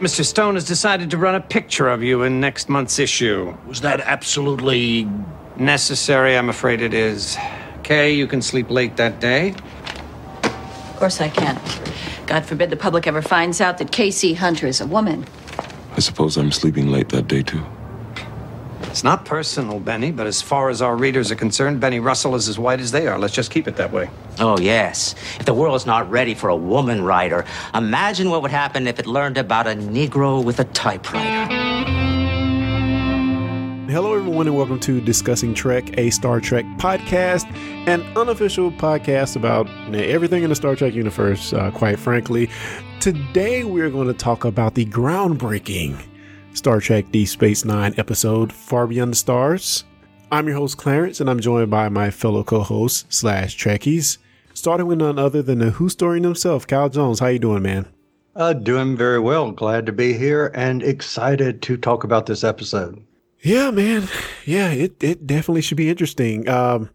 Mr. Stone has decided to run a picture of you in next month's issue. Was that absolutely necessary? I'm afraid it is. Kay, you can sleep late that day. Of course I can. God forbid the public ever finds out that K.C. Hunter is a woman. I suppose I'm sleeping late that day, too. It's not personal, Benny, but as far as our readers are concerned, Benny Russell is as white as they are. Let's just keep it that way. Oh, yes. If the world's not ready for a woman writer, imagine what would happen if it learned about a Negro with a typewriter. Hello, everyone, and welcome to Discussing Trek, a Star Trek podcast, an unofficial podcast about everything in the Star Trek universe, uh, quite frankly. Today, we're going to talk about the groundbreaking Star Trek Deep Space Nine episode, Far Beyond the Stars. I'm your host, Clarence, and I'm joined by my fellow co-hosts slash Trekkies, starting with none other than the Who Story himself, Kyle Jones. How you doing, man? Uh, doing very well. Glad to be here and excited to talk about this episode. Yeah, man. Yeah, it, it definitely should be interesting. Um,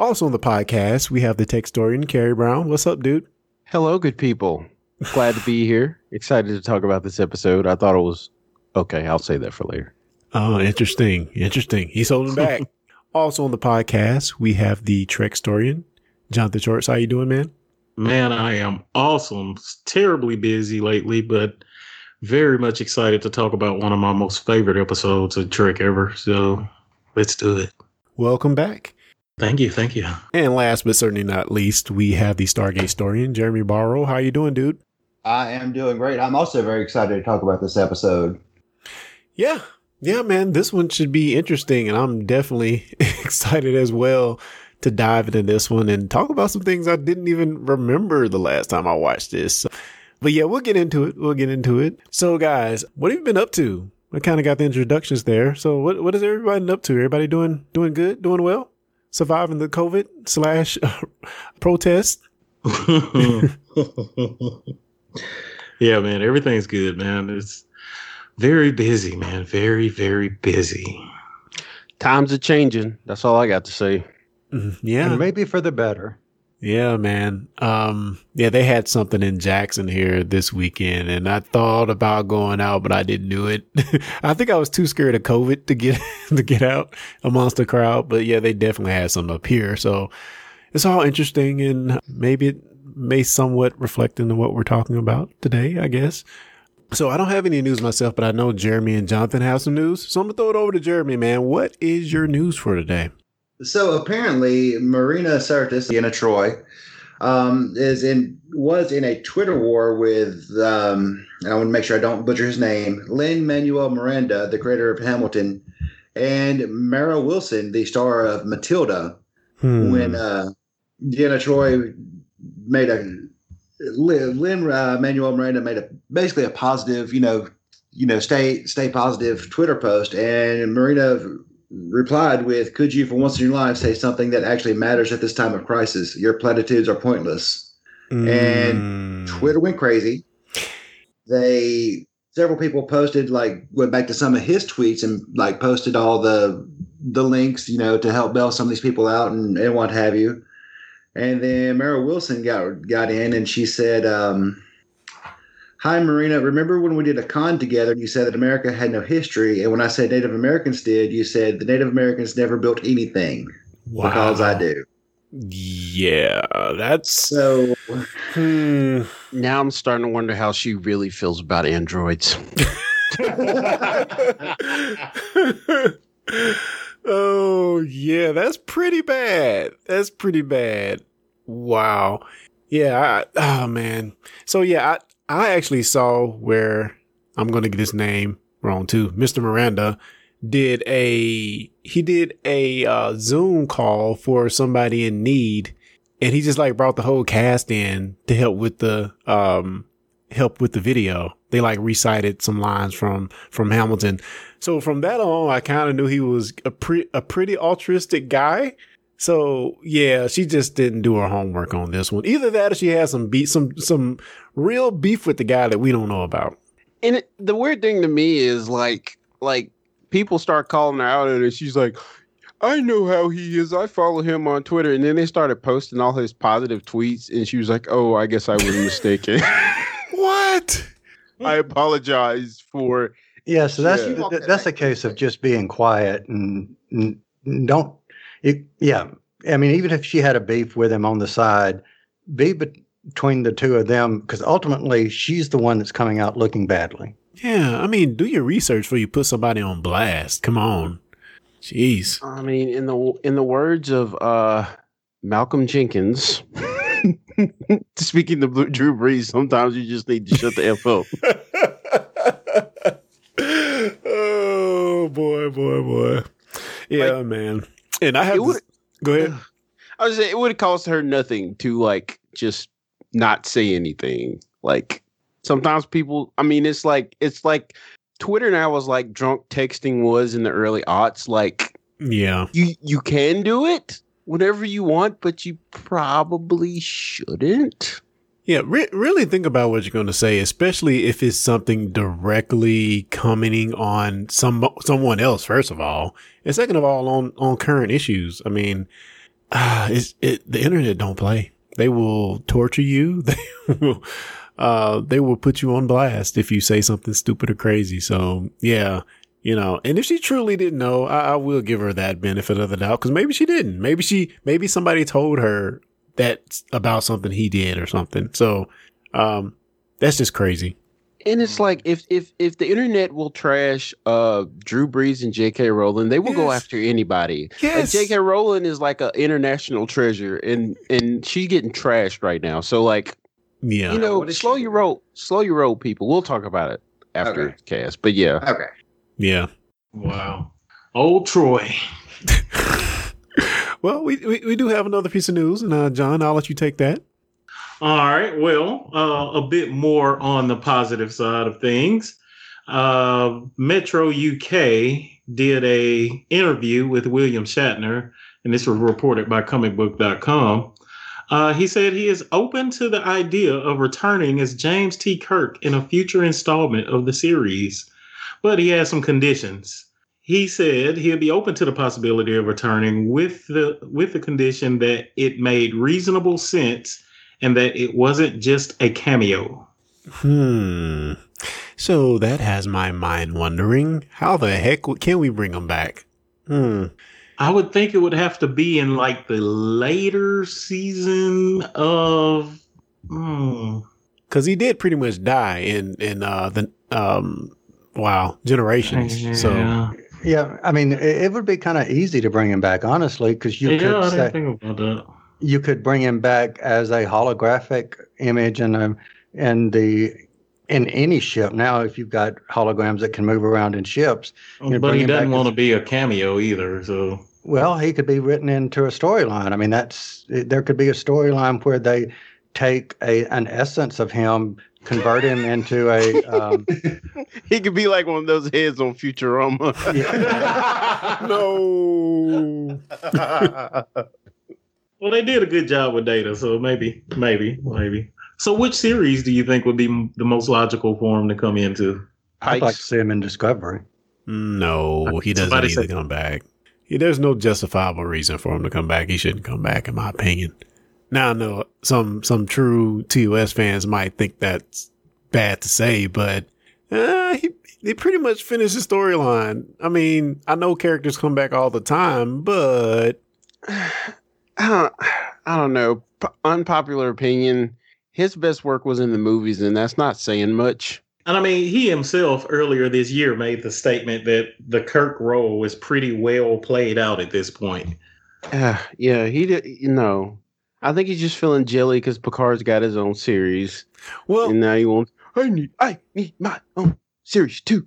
also on the podcast, we have the tech historian, Carrie Brown. What's up, dude? Hello, good people. Glad to be here. Excited to talk about this episode. I thought it was okay. I'll say that for later. Oh, interesting. Interesting. He's holding back. also on the podcast, we have the Trek historian, Jonathan Shorts. How you doing, man? Man, I am awesome. Terribly busy lately, but very much excited to talk about one of my most favorite episodes of Trek ever. So let's do it. Welcome back. Thank you, thank you. And last but certainly not least, we have the Stargate historian, Jeremy Barrow. How you doing, dude? I am doing great. I'm also very excited to talk about this episode. Yeah. Yeah, man, this one should be interesting and I'm definitely excited as well to dive into this one and talk about some things I didn't even remember the last time I watched this. But yeah, we'll get into it. We'll get into it. So, guys, what have you been up to? I kind of got the introductions there. So, what what is everybody up to? Everybody doing doing good, doing well, surviving the COVID slash protest. yeah, man, everything's good, man. It's very busy, man. Very very busy. Times are changing. That's all I got to say. Mm-hmm. Yeah, and maybe for the better. Yeah, man. Um, yeah, they had something in Jackson here this weekend, and I thought about going out, but I didn't do it. I think I was too scared of COVID to get to get out amongst the crowd. But yeah, they definitely had some up here, so it's all interesting, and maybe it may somewhat reflect into what we're talking about today. I guess. So I don't have any news myself, but I know Jeremy and Jonathan have some news. So I'm gonna throw it over to Jeremy, man. What is your news for today? So apparently, Marina Sirtis, Deanna Troi, um, is in was in a Twitter war with. Um, I want to make sure I don't butcher his name. Lin Manuel Miranda, the creator of Hamilton, and Mara Wilson, the star of Matilda. Hmm. When uh, Deanna Troi made a Lin uh, Manuel Miranda made a basically a positive, you know, you know, stay stay positive Twitter post, and Marina replied with, Could you, for once in your life, say something that actually matters at this time of crisis? Your platitudes are pointless. Mm. And Twitter went crazy. They, several people posted, like, went back to some of his tweets and, like, posted all the, the links, you know, to help bail some of these people out and, and what have you. And then Mara Wilson got, got in and she said, um, Hi, Marina. Remember when we did a con together and you said that America had no history? And when I said Native Americans did, you said the Native Americans never built anything wow. because I do. Yeah, that's so. Hmm. Now I'm starting to wonder how she really feels about androids. oh, yeah, that's pretty bad. That's pretty bad. Wow. Yeah. I, oh, man. So, yeah, I, I actually saw where I'm going to get his name wrong too. Mr. Miranda did a he did a uh, Zoom call for somebody in need, and he just like brought the whole cast in to help with the um help with the video. They like recited some lines from from Hamilton. So from that on, I kind of knew he was a pre a pretty altruistic guy. So yeah, she just didn't do her homework on this one. Either that or she has some beat some some real beef with the guy that we don't know about. And it, the weird thing to me is like like people start calling her out and she's like I know how he is. I follow him on Twitter. And then they started posting all his positive tweets. And she was like, Oh, I guess I was mistaken. what? I apologize for. Yeah, so that's Yeah. th- that's a case of just being quiet and, and don't. It, yeah, I mean, even if she had a beef with him on the side, be between the two of them because ultimately she's the one that's coming out looking badly. Yeah, I mean, do your research before you put somebody on blast. Come on. Jeez. I mean, in the in the words of uh, Malcolm Jenkins, speaking to Blue- Drew Brees, sometimes you just need to shut the f up. oh boy, boy, boy. Yeah, man. And I have this- go ahead. I was saying it would have cost her nothing to like just not say anything. Like sometimes people, I mean, it's like it's like Twitter now was like drunk texting was in the early aughts. Like Yeah. you you can do it whenever you want, but you probably shouldn't. Yeah, re- really think about what you're going to say, especially if it's something directly commenting on some someone else. First of all, and second of all, on on current issues. I mean, uh, it's it the internet don't play. They will torture you. They will, uh, they will put you on blast if you say something stupid or crazy. So yeah, you know, and if she truly didn't know, I, I will give her that benefit of the doubt because maybe she didn't. Maybe she, maybe somebody told her that about something he did or something. So, um, that's just crazy. And it's like if if if the internet will trash uh Drew Brees and J.K. Rowling, they will go after anybody. Yes. And J.K. Rowling is like an international treasure, and and she's getting trashed right now. So like Yeah. you know, slow she your roll, slow your roll, people. We'll talk about it after Okay. cast. But yeah, Okay. Yeah. Wow. Old Troi. Well, we, we, we do have another piece of news, and uh, John, I'll let you take that. All right. Well, uh, a bit more on the positive side of things. Uh, Metro UK did a interview with William Shatner, and this was reported by comicbook.com. Uh, he said he is open to the idea of returning as James T. Kirk in a future installment of the series, but he has some conditions. He said he'll be open to the possibility of returning with the with the condition that it made reasonable sense and that it wasn't just a cameo. Hmm. So that has my mind wondering how the heck can we bring him back? Hmm. I would think it would have to be in like the later season of. Hmm. Because he did pretty much die in in uh the um wow generations. So Yeah. Yeah, I mean, it, it would be kind of easy to bring him back, honestly, because you yeah, I could didn't say, think about that. you could bring him back as a holographic image and um and the in any ship now if you've got holograms that can move around in ships You but he doesn't want to be a cameo either. So well he could be written into a storyline i mean that's there could be a storyline where they take a an essence of him convert him into a um, he could be like one of those heads on Futurama. no. well, they did a good job with Data, so maybe, maybe, maybe. So, which series do you think would be m- the most logical for him to come into? i'd like to see him in discovery No, he doesn't Somebody need to come back. Yeah, there's no justifiable reason for him to come back. He shouldn't come back, in my opinion. Now I know some some true TOS fans might think that's bad to say, but uh, he he pretty much finished the storyline. I mean, I know characters come back all the time, but I don't, I don't know. P- unpopular opinion. His best work was in the movies, and that's not saying much. And I mean, he himself earlier this year made the statement that the Kirk role was pretty well played out at this point. Uh, yeah, he did. You know, I think he's just feeling jelly because Picard's got his own series, well, and now he wants. I need. I need my own series too.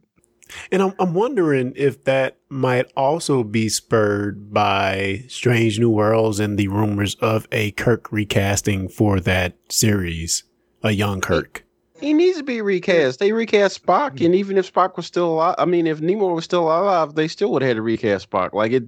And I'm, I'm wondering if that might also be spurred by Strange New Worlds and the rumors of a Kirk recasting for that series, a young Kirk. He needs to be recast. They recast Spock, and even if Spock was still alive, I mean, if Nimoy was still alive, they still would have had to recast Spock. Like it,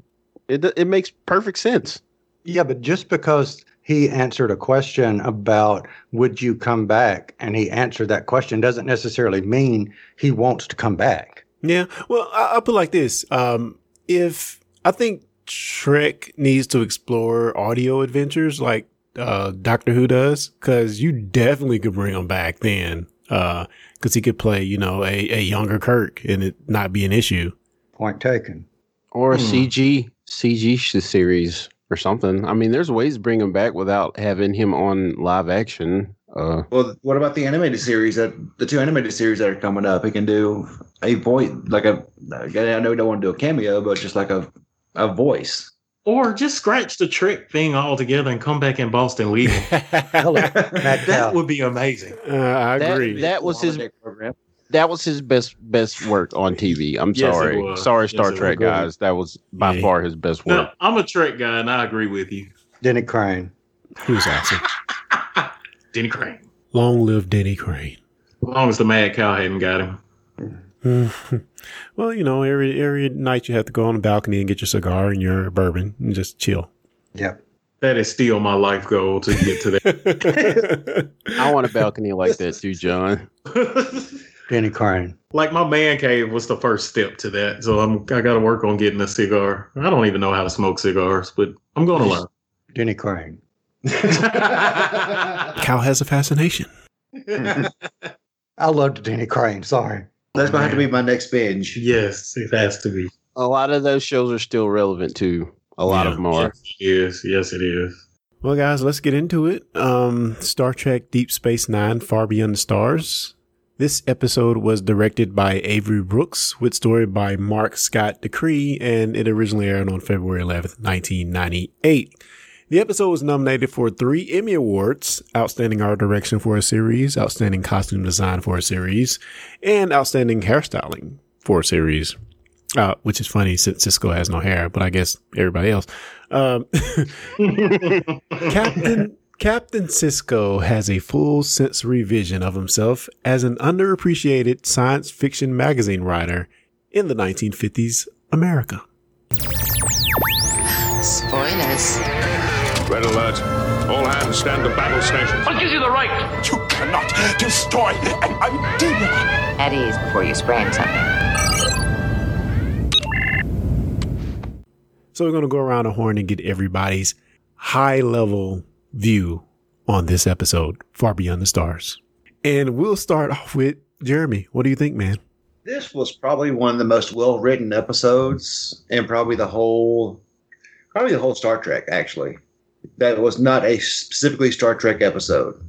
it, it makes perfect sense. Yeah, but just because he answered a question about would you come back and he answered that question doesn't necessarily mean he wants to come back. Yeah. Well, I, I'll put it like this. Um, if I think Trek needs to explore audio adventures like uh, Doctor Who does, because you definitely could bring them back then. because he could play, you know, a, a younger Kirk and it not be an issue. Point taken. Or a Hmm. CG CG sh- series or something. I mean, there's ways to bring him back without having him on live action. Uh, Well, what about the animated series that the two animated series that are coming up? He can do a voice, like a. I know he don't want to do a cameo, but just like a a voice. Or just scratch the Trek thing altogether and come back in Boston legal. That would be amazing. Uh, I that, agree. that was his program. That was his best best work on TV. I'm Yes, sorry, sorry, Yes, Star it Trek guys. That was by Yeah. far his best work. No, I'm a Trek guy, and I agree with you, Denny Crane. he was awesome. Denny Crane. Long live Denny Crane. As long as the mad cow hadn't got him. well, you know, every every night you have to go on the balcony and get your cigar and your bourbon and just chill. Yep. That is still my life goal to get to that. I want a balcony like that too, John. Denny Crane. like my man cave was the first step to that. So I'm I got to work on getting a cigar. I don't even know how to smoke cigars, but I'm going to learn. Denny Crane. Cow has a fascination. I loved Denny Crane. Sorry. That's gonna have to be my next binge. Yes, it has to be. A lot of those shows are still relevant too. A lot Yeah. of them are. Yes, yes, it is. Well, guys, let's get into it. Um, Star Trek Deep Space Nine Far Beyond the Stars. This episode was directed by Avery Brooks with story by Marc Scott Zicree, and it originally aired on February 11th, 1998. The episode was nominated for three Emmy Awards Outstanding Art Direction for a Series, Outstanding Costume Design for a Series, and Outstanding Hairstyling for a Series. Uh, which is funny since Sisko has no hair, but I guess everybody else. Um, Captain Captain Sisko has a full sensory vision of himself as an underappreciated science fiction magazine writer in the 1950s America. Spoilers. Red alert. All hands stand to battle stations. What gives you the right? You cannot destroy an idea. At ease before you sprain something. So we're going to go around the horn and get everybody's high level view on this episode, Far Beyond the Stars. And we'll start off with Jeremy. What do you think, man? This was probably one of the most well written episodes, and probably the whole, probably the whole Star Trek. Actually, that was not a specifically Star Trek episode.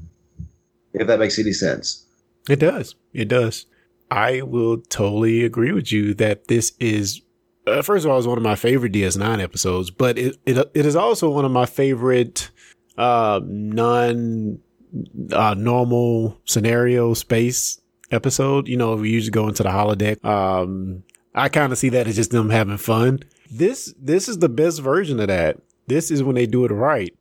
If that makes any sense. It does. It does. I will totally agree with you that this is, uh, first of all, it's one of my favorite DS9 episodes, but it, it, it is also one of my favorite, uh, non, uh, normal scenario space episode. You know, we usually go into the holodeck. Um, I kind of see that as just them having fun. This, this is the best version of that. This is when they do it right.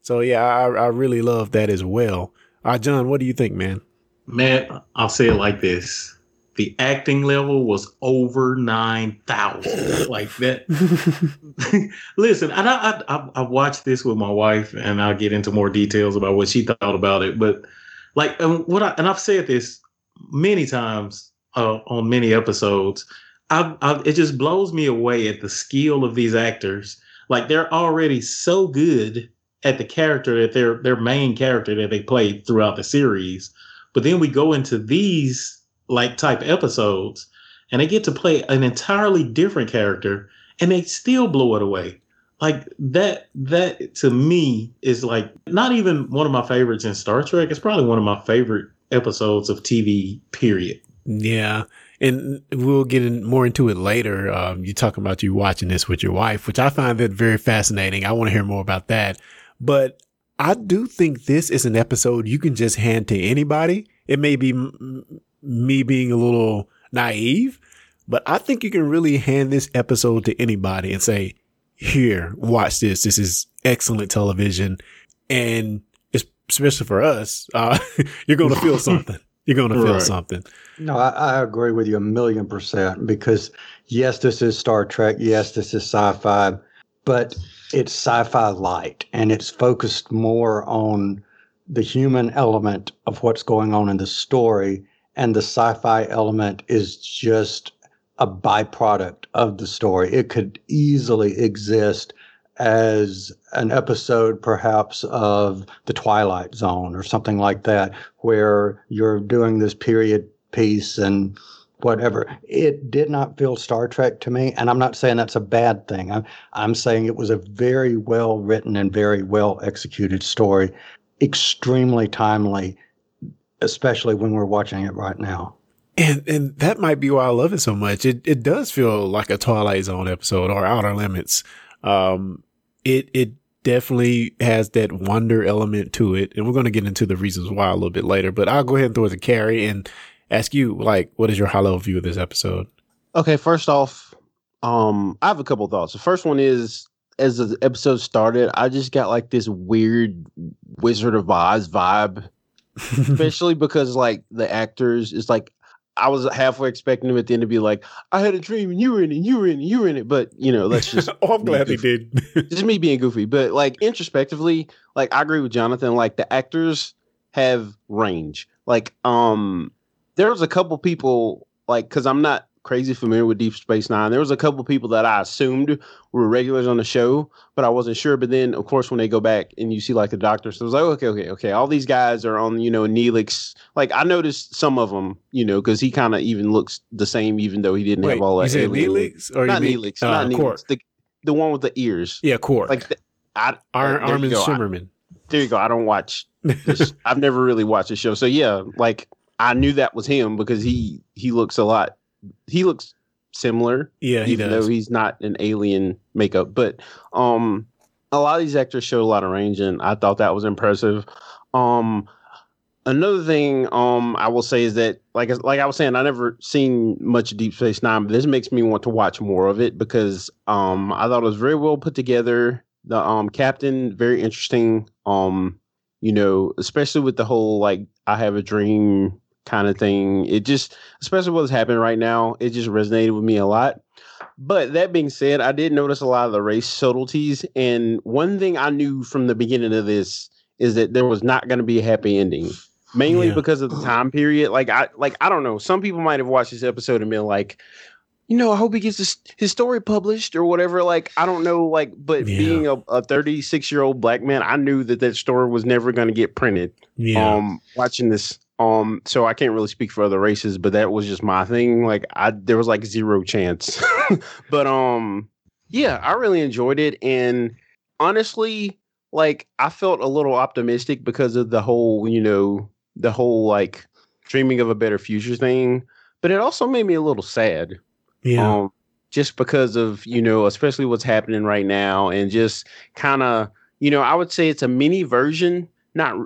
So yeah, I, I really love that as well. Uh, John, what do you think, man? Man, I'll say it like this. The acting level was over 9,000. like that. Listen, and I, I, I, watched this with my wife and I'll get into more details about what she thought about it. But like, and what I, and I've said this many times uh, on many episodes. I, I, it just blows me away at the skill of these actors. Like they're already so good at the character that their their main character that they play throughout the series. But then we go into these like type episodes and they get to play an entirely different character and they still blow it away. Like that that to me is like not even one of my favorites in Star Trek. It's probably one of my favorite episodes of TV, period. Yeah. And we'll get in more into it later. Um, you talking about you watching this with your wife, which I find that very fascinating. I want to hear more about that. But I do think this is an episode you can just hand to anybody. It may be me being a little naive, but I think you can really hand this episode to anybody and say, here, watch this. This is excellent television. And especially for us, uh, you're going to feel something. You're going to feel Right. something. No, I, I agree with you a million percent because yes, this is Star Trek. Yes, this is sci-fi, but it's sci-fi light and it's focused more on the human element of what's going on in the story, and the sci-fi element is just a byproduct of the story. It could easily exist as an episode perhaps of The Twilight Zone or something like that, where you're doing this period piece and whatever. It did not feel Star Trek to me, and I'm not saying that's a bad thing. I'm, I'm saying it was a very well written and very well executed story, extremely timely, especially when we're watching it right now. And and that might be why I love it so much. It it does feel like a Twilight Zone episode or Outer Limits. Um, it it definitely has that wonder element to it, and we're going to get into the reasons why a little bit later. But I'll go ahead and throw it to Carrie and ask you, like, what is your high level view of this episode? Okay, first off, um, I have a couple thoughts. The first one is as the episode started, I just got like this weird Wizard of Oz vibe, especially because like the actors is like I was halfway expecting them at the end to be like, I had a dream and you were in it, you were in it, you were in it. But you know, that's just oh, I'm glad they did. just me being goofy. But like introspectively, like I agree with Jonathan. Like the actors have range. Like um, there was a couple people like because I'm not crazy familiar with Deep Space Nine. There was a couple people that I assumed were regulars on the show, but I wasn't sure. But then, of course, when they go back and you see like the doctor, so I was like, okay, okay, okay. All these guys are on, you know, Neelix. Like I noticed some of them, you know, because he kind of even looks the same, even though he didn't Wait, have all that. you Neelix or not mean- Neelix, uh, not? Neelix. The the one with the ears. Yeah, Quark. Like the, I, Ar- there Armin Shimerman. there you go. I don't watch. This. I've never really watched the show, so yeah, like I knew that was him because he he looks a lot. He looks similar. Yeah, he even does. though he's not an alien makeup. But um, a lot of these actors showed a lot of range, and I thought that was impressive. Um, another thing um I will say is that like like I was saying, I never seen much Deep Space Nine, but this makes me want to watch more of it because um I thought it was very well put together. The um captain very interesting. Um, you know, especially with the whole like I have a dream kind of thing. It just, especially what's happening right now, it just resonated with me a lot. But that being said, I did notice a lot of the race subtleties. And one thing I knew from the beginning of this is that there was not going to be a happy ending. Mainly Yeah. because of the time period. Like I like I don't know. Some people might have watched this episode and been like, you know, I hope he gets his, his story published or whatever. Like, I don't know. Like, but Yeah. being a, a 36 year old black man, I knew that that story was never going to get printed. Yeah. Um, watching this, um, so I can't really speak for other races, but that was just my thing. Like, I there was like zero chance. but um, yeah, I really enjoyed it, and honestly, like I felt a little optimistic because of the whole, you know, the whole like dreaming of a better future thing. But it also made me a little sad. Yeah. Um, just because of, you know, especially what's happening right now and just kind of, you know, I would say it's a mini version, not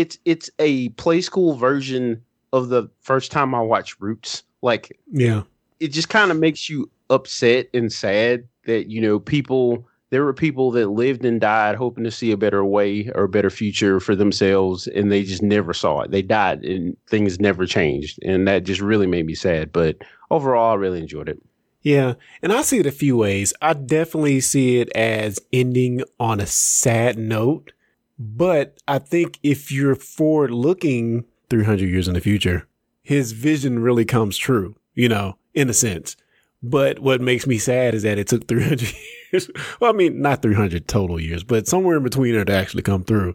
it's it's a play school version of the first time I watched Roots. Like yeah. it just kind of makes you upset and sad that you know people there were people that lived and died hoping to see a better way or a better future for themselves and they just never saw it they died and things never changed and that just really made me sad but overall i really enjoyed it Yeah, and I see it a few ways. I definitely see it as ending on a sad note, but I think if you're forward looking 300 years in the future, his vision really comes true, you know, in a sense. But what makes me sad is that it took 300 years. Well, I mean, not 300 total years, but somewhere in between there to actually come through.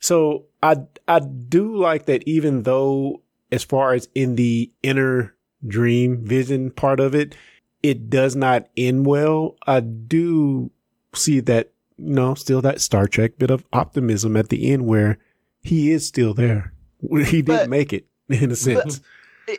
So I, I do like that even though as far as in the inner dream vision part of it, it does not end well. I do see that, you know, still that Star Trek bit of optimism at the end where he is still there. He did But- make it in a sense.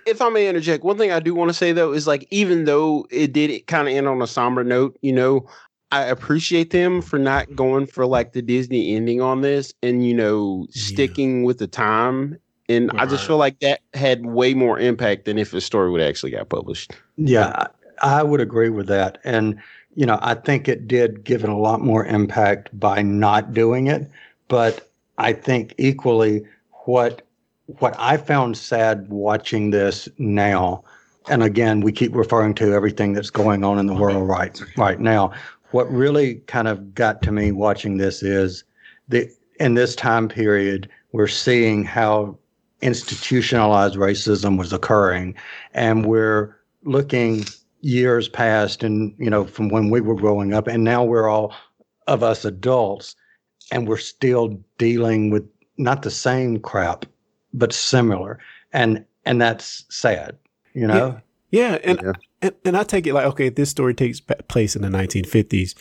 If i may interject one thing i do want to say though is like even though it did kind of end on a somber note you know i appreciate them for not going for like the disney ending on this and you know sticking with the time and i just feel like that had way more impact than if the story would actually got published Yeah, I I would agree with that. And, you know, I think it did give it a lot more impact by not doing it. But I think equally what what I found sad watching this now, and again, we keep referring to everything that's going on in the world right right now. What really kind of got to me watching this is the in this time period, we're seeing how institutionalized racism was occurring, and we're looking years passed and you know from when we were growing up and now we're all of us adults, and we're still dealing with not the same crap, but similar, and and that's sad, you know. Yeah, and, and and I take it like okay, this story takes place in the 1950s.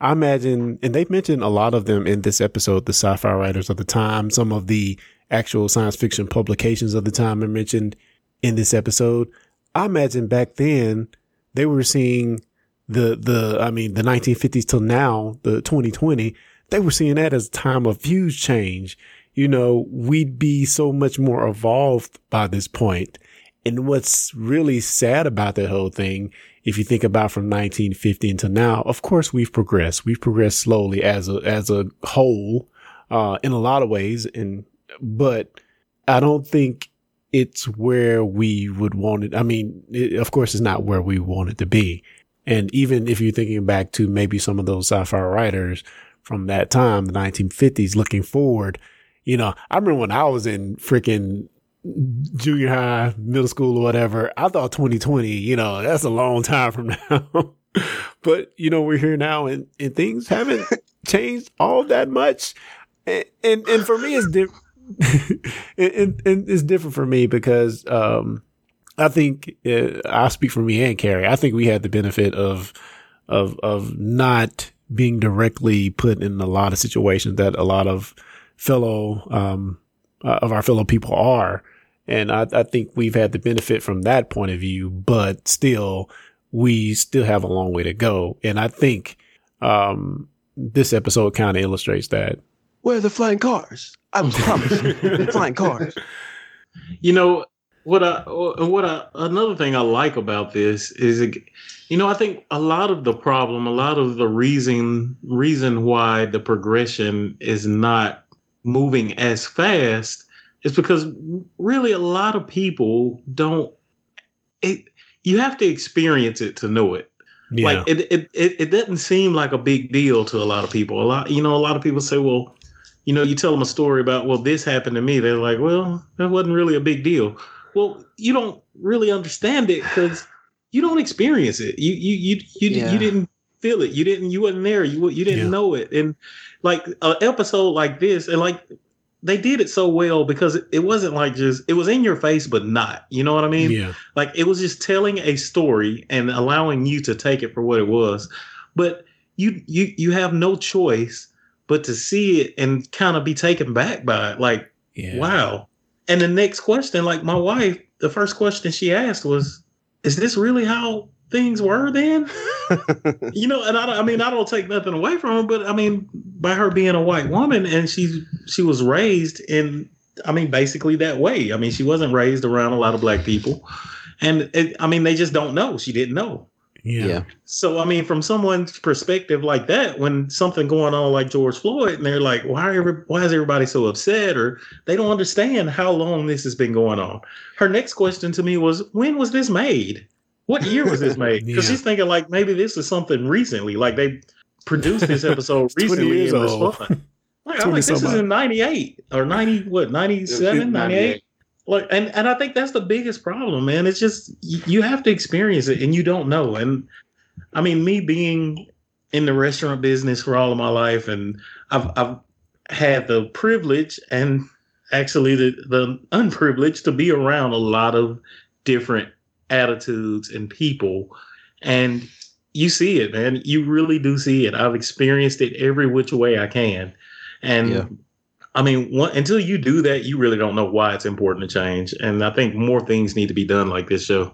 I imagine, and they've mentioned a lot of them in this episode, the sci-fi writers of the time. Some of the actual science fiction publications of the time are mentioned in this episode. I imagine back then they were seeing the the I mean the 1950s till now, the 2020, they were seeing that as a time of huge change. You know, we'd be so much more evolved by this point. And what's really sad about that whole thing, if you think about from 1950 until now, of course we've progressed. We've progressed slowly as a as a whole, uh, in a lot of ways. And but I don't think it's where we would want it. I mean, it, of course, it's not where we want it to be. And even if you're thinking back to maybe some of those sci-fi writers from that time, the 1950s, looking forward, you know, I remember when I was in freaking junior high, middle school or whatever, I thought 2020, you know, that's a long time from now. but, you know, we're here now and, and things haven't changed all that much. And, and, and for me, it's different. and, and, it's different for me because, um, I think uh, I speak for me and Carrie. I think we had the benefit of, of, of not being directly put in a lot of situations that a lot of fellow, um, uh, of our fellow people are. And I, I think we've had the benefit from that point of view, but still, we still have a long way to go. And I think, um, this episode kind of illustrates that. Where are the flying cars? I was promised flying cars. You know what? I what I another thing I like about this is, you know, I think a lot of the problem, a lot of the reason reason why the progression is not moving as fast is because really a lot of people don't it you have to experience it to know it yeah. like it, it it it doesn't seem like a big deal to a lot of people a lot you know a lot of people say well you know you tell them a story about well this happened to me. They're like well that wasn't really a big deal. Well you don't really understand it because you don't experience it. You you you you, yeah. you didn't feel it. You didn't you wasn't there. You you didn't yeah. know it. And like an episode like this and like they did it so well because it wasn't like just it was in your face but not. You know what i mean? Yeah. Like it was just telling a story and allowing you to take it for what it was. But you you you have no choice but to see it and kind of be taken back by it like yeah. wow. And the next question like my wife the first question she asked was is this really how things were then? You know and I, I mean i don't take nothing away from her but i mean by her being a white woman and she she was raised in i mean basically that way. I mean she wasn't raised around a lot of black people. And it, i mean they just don't know. She didn't know yeah. yeah. So I mean, from someone's perspective like that, when something going on like George Floyd, and they're like, "Why are why is everybody so upset?" or they don't understand how long this has been going on. Her next question to me was, "When was this made? What year was this made?" Because yeah. she's thinking like maybe this is something recently, like they produced this episode recently in response. Like, I'm like, this is in 98 or 90, what, 97, 98? Like, and, and I think that's the biggest problem, man. It's just, you, have to experience it and you don't know. And I mean, me being in the restaurant business for all of my life, and I've, I've had the privilege and actually the, the unprivileged to be around a lot of different attitudes and people. And you see it, man. You really do see it. I've experienced it every which way I can. And yeah. I mean, one, until you do that, you really don't know why it's important to change. And I think more things need to be done like this show.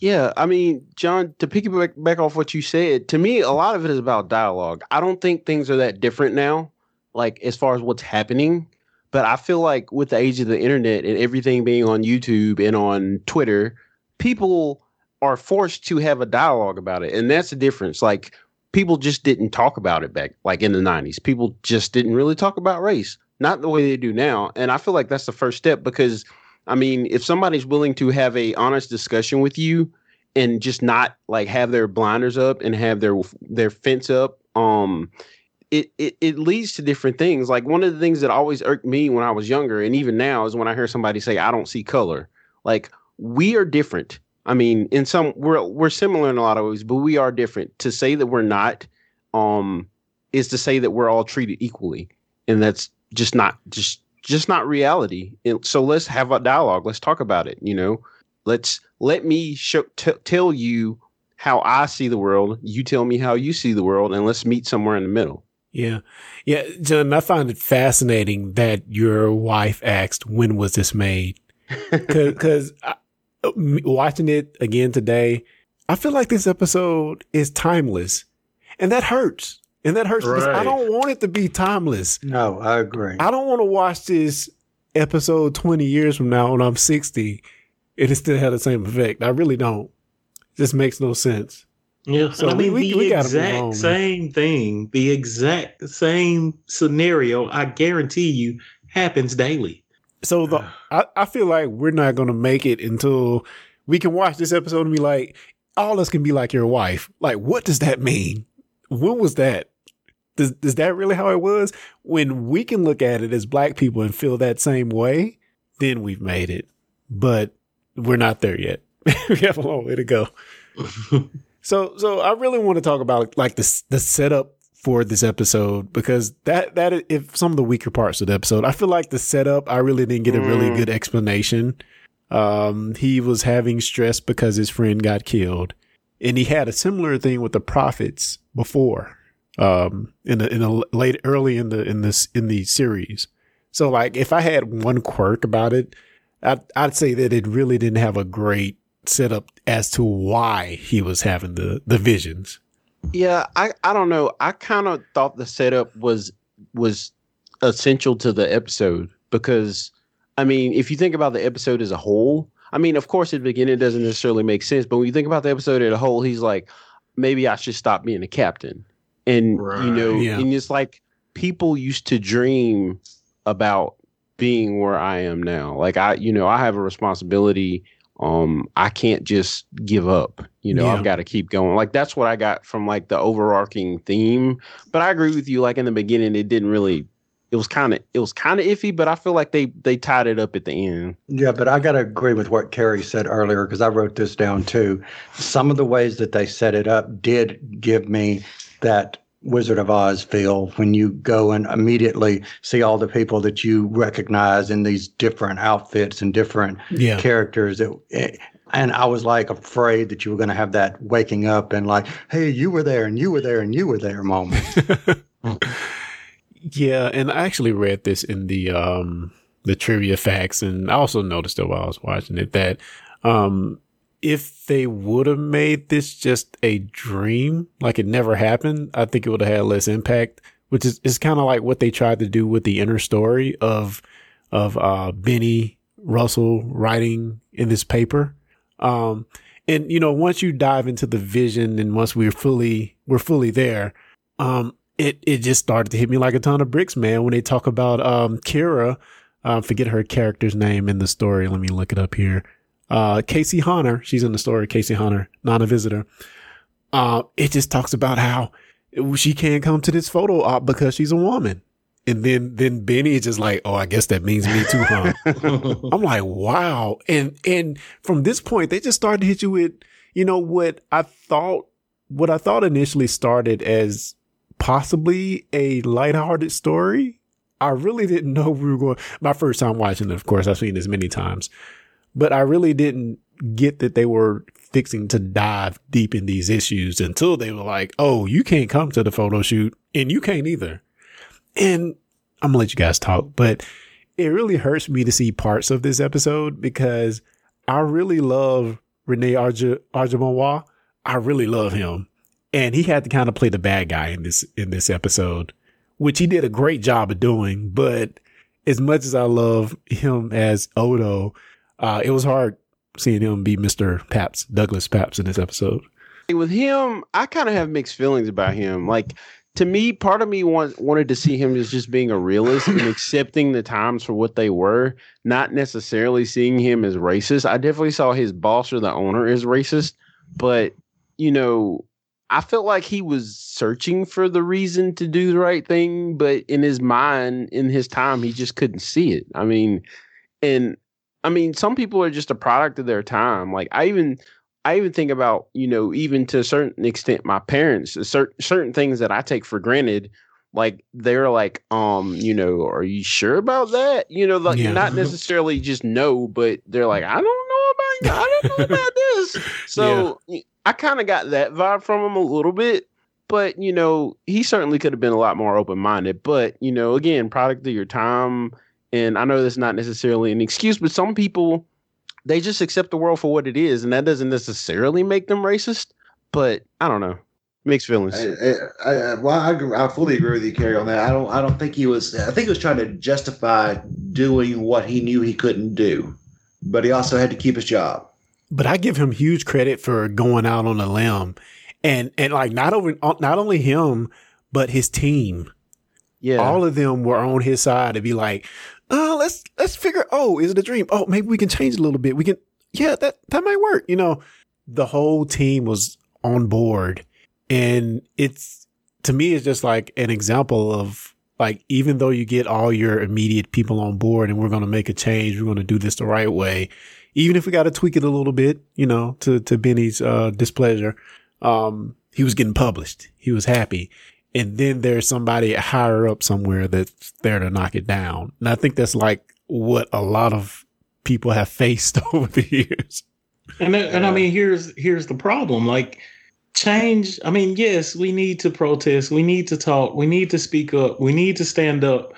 Yeah, I mean, John, to piggyback back off what you said, to me, a lot of it is about dialogue. I don't think things are that different now, like as far as what's happening. But I feel like with the age of the internet and everything being on YouTube and on Twitter, people are forced to have a dialogue about it. And that's the difference. Like people just didn't talk about it back like in the 90s. People just didn't really talk about race, not the way they do now. And I feel like that's the first step because I mean, if somebody's willing to have a honest discussion with you and just not like have their blinders up and have their their fence up, um it, it it leads to different things. Like one of the things that always irked me when I was younger and even now is when I hear somebody say I don't see color. Like we are different I mean, in some we're we're similar in a lot of ways, but we are different. To say that we're not, um, is to say that we're all treated equally, and that's just not just just not reality. And so let's have a dialogue. Let's talk about it. You know, let's let me show, t- tell you how I see the world. You tell me how you see the world, and let's meet somewhere in the middle. Yeah. Yeah. John, I find it fascinating that your wife asked, when was this made? Cause, watching it again today, I feel like this episode is timeless and that hurts. And that hurts because I don't want it to be timeless. No, I agree. I don't want to watch this episode 20 years from now when I'm 60 and it still had the same effect. I really don't. This makes no sense. Yeah, So I mean we- the we move exact man. same thing, the exact same scenario. I guarantee you happens daily. So the ah. I, I feel like we're not gonna make it until we can watch this episode and be like, all us can be like your wife. Like, what does that mean? When was that? Does is that really how it was? When we can look at it as black people and feel that same way, then we've made it. But we're not there yet. we have a long way to go. so so I really want to talk about like the the setup for this episode because that that if some of the weaker parts of the episode. I feel like the setup I really didn't get a really Mm. good explanation. Um, he was having stress because his friend got killed, and he had a similar thing with the prophets before. Um, in the in the late early in the in this in the series. So like if I had one quirk about it, I'd I'd say that it really didn't have a great setup as to why he was having the the visions. Yeah, I I don't know. I kind of thought the setup was was essential to the episode because I mean, if you think about the episode as a whole, I mean, of course, at the beginning it doesn't necessarily make sense, but when you think about the episode as a whole, he's like, maybe I should stop being a captain, and you know, Yeah. and it's like people used to dream about being where I am now. Like I, you know, I have a responsibility. Um, I can't just give up. You know, Yeah. I've got to keep going. Like that's what I got from like the overarching theme. But I agree with you. Like in the beginning, it didn't really. It was kind of it was kind of iffy, but I feel like they they tied it up at the end. Yeah, but I got to agree with what Carrie said earlier because I wrote this down too. Some of the ways that they set it up did give me that Wizard of Oz feel when you go and immediately see all the people that you recognize in these different outfits and different Yeah. characters. It, it- and I was like afraid that you were going to have that waking up and like, hey, you were there and you were there and you were there moment. Yeah, and I actually read this in the um the trivia facts, and I also noticed it while I was watching it that um if they would have made this just a dream, like it never happened, I think it would have had less impact. Which is is kind of like what they tried to do with the inner story of of uh Benny Russell writing in this paper. Um and you know, once you dive into the vision and once we're fully we're fully there, um it it just started to hit me like a ton of bricks, man. When they talk about um Kira, uh, forget her character's name in the story. Let me look it up here. Uh, K.C. Hunter, she's in the story. K.C. Hunter, not a visitor. Uh, it just talks about how she can't come to this photo op because she's a woman. And then, then Benny is just like, oh, I guess that means me too, huh? I'm like, wow. And, and from this point, they just started to hit you with, you know, what I thought, what I thought initially started as possibly a lighthearted story. I really didn't know we were going, my first time watching it, of course, I've seen this many times, but I really didn't get that they were fixing to dive deep in these issues until they were like, oh, you can't come to the photo shoot and you can't either. And I'm gonna let you guys talk, but it really hurts me to see parts of this episode because I really love Rene Auberjonois. I really love him. And he had to kind of play the bad guy in this in this episode, which he did a great job of doing. But as much as I love him as Odo, uh, it was hard seeing him be Mr. Pabst, Douglas Pabst in this episode. With him, I kind of have mixed feelings about him. Like to me, part of me want, wanted to see him as just being a realist and accepting the times for what they were, not necessarily seeing him as racist. I definitely saw his boss or the owner as racist, but you know, I felt like he was searching for the reason to do the right thing, but in his mind, in his time, he just couldn't see it. I mean, and I mean, some people are just a product of their time. Like I even I even think about, you know, even to a certain extent, my parents, certain certain things that I take for granted, like they're like, um, you know, are you sure about that? You know, like Yeah. not necessarily just no, but they're like, I don't know about, I don't know about this. So I kind of got that vibe from him a little bit. But you know, he certainly could have been a lot more open minded. But you know, again, product of your time, and I know that's not necessarily an excuse, but some people they just accept the world for what it is, and that doesn't necessarily make them racist. But I don't know, mixed feelings. I, I, I, well, I, I fully agree with you, Carrie, on that. I don't. I don't think he was. I think he was trying to justify doing what he knew he couldn't do, but he also had to keep his job. But I give him huge credit for going out on a limb, and and like not over not only him but his team. Yeah, all of them were on his side to be like, oh, let's let's figure. Oh, is it a dream? Oh, maybe we can change a little bit. We can, yeah, that that might work. You know, the whole team was on board, and it's to me, it's just like an example of like even though you get all your immediate people on board, and we're going to make a change, we're going to do this the right way, even if we got to tweak it a little bit, you know, to to Benny's uh, displeasure. Um, he was getting published. He was happy and then there's somebody higher up somewhere that's there to knock it down. And I think that's like what a lot of people have faced over the years. And that- and I mean, here's here's the problem. Like change. I mean, yes, we need to protest. We need to talk. We need to speak up. We need to stand up.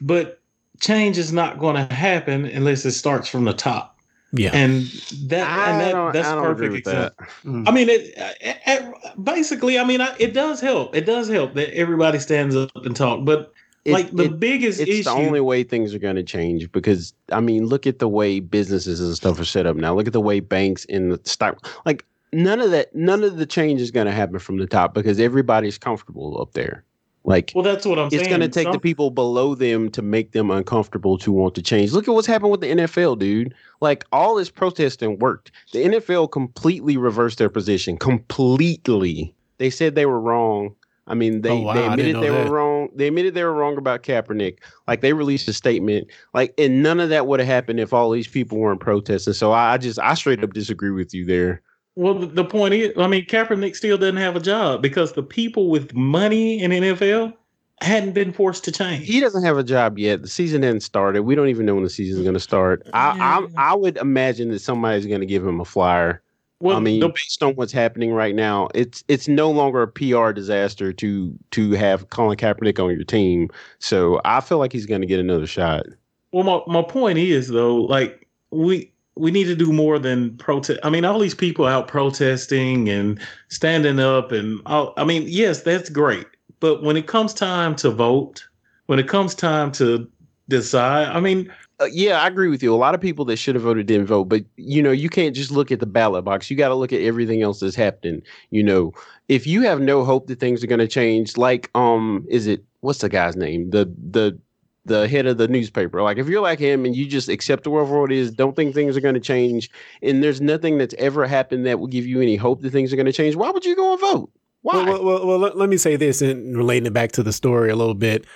But change is not going to happen unless it starts from the top. Yeah. And that I and that, that's I perfect with that. example. I mean, it, it, it- basically, I mean, I, it does help. It does help that everybody stands up and talk. But It- like the it- biggest it's issue, the only way things are going to change because I mean, look at the way businesses and stuff are set up now. Look at the way banks and the stock, like none of that, none of the change is going to happen from the top because everybody's comfortable up there. Like, well, that's what I'm it's saying. going to take the people below them to make them uncomfortable to want to change. Look at what's happened with the NFL, dude. Like all this protesting worked. The NFL completely reversed their position. Completely. They said they were wrong. I mean, they, Oh, wow, they admitted they that. were wrong. They admitted they were wrong about Kaepernick. Like they released a statement. Like, and none of that would have happened if all these people weren't protesting. So I, I just I straight up disagree with you there. Well, the- the point is, I mean, Kaepernick still doesn't have a job because the people with money in NFL hadn't been forced to change. He doesn't have a job yet. The season hasn't started. We don't even know when the season's going to start. I, I I would imagine that somebody's going to give him a flyer. Well, I mean, the- based on what's happening right now, it's it's no longer a PR disaster to to have Colin Kaepernick on your team. So I feel like he's going to get another shot. Well, my, my point is though, like we we need to do more than protest. I mean, all these people out protesting and standing up, and all, I mean, yes, that's great. But when it comes time to vote, when it comes time to decide, I mean, Uh, yeah, I agree with you. A lot of people that should have voted didn't vote, but you know, you can't just look at the ballot box. You got to look at everything else that's happening. You know, if you have no hope that things are going to change, like um, is it what's the guy's name? The the the head of the newspaper. Like if you're like him and you just accept the world for what it is, don't think things are going to change, and there's nothing that's ever happened that will give you any hope that things are going to change. Why would you go and vote? Why? Well, well, well, let me say this and relating it back to the story a little bit.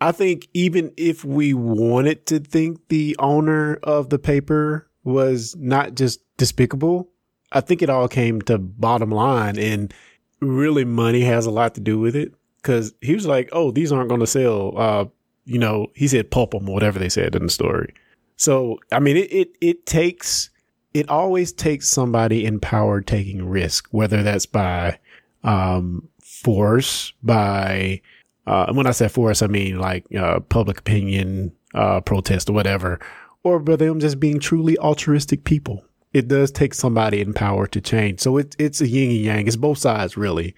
I think even if we wanted to think the owner of the paper was not just despicable, I think it all came to bottom line and really money has a lot to do with it. Cause he was like, Oh, these aren't going to sell. Uh, you know, he said pulp them or whatever they said in the story. So, I mean, it, it, it takes, it always takes somebody in power taking risk, whether that's by, um, force, by, uh, and when I say force, I mean like, uh, public opinion, uh, protest or whatever, or by them just being truly altruistic people. It does take somebody in power to change. So it's, it's a yin and yang. It's both sides really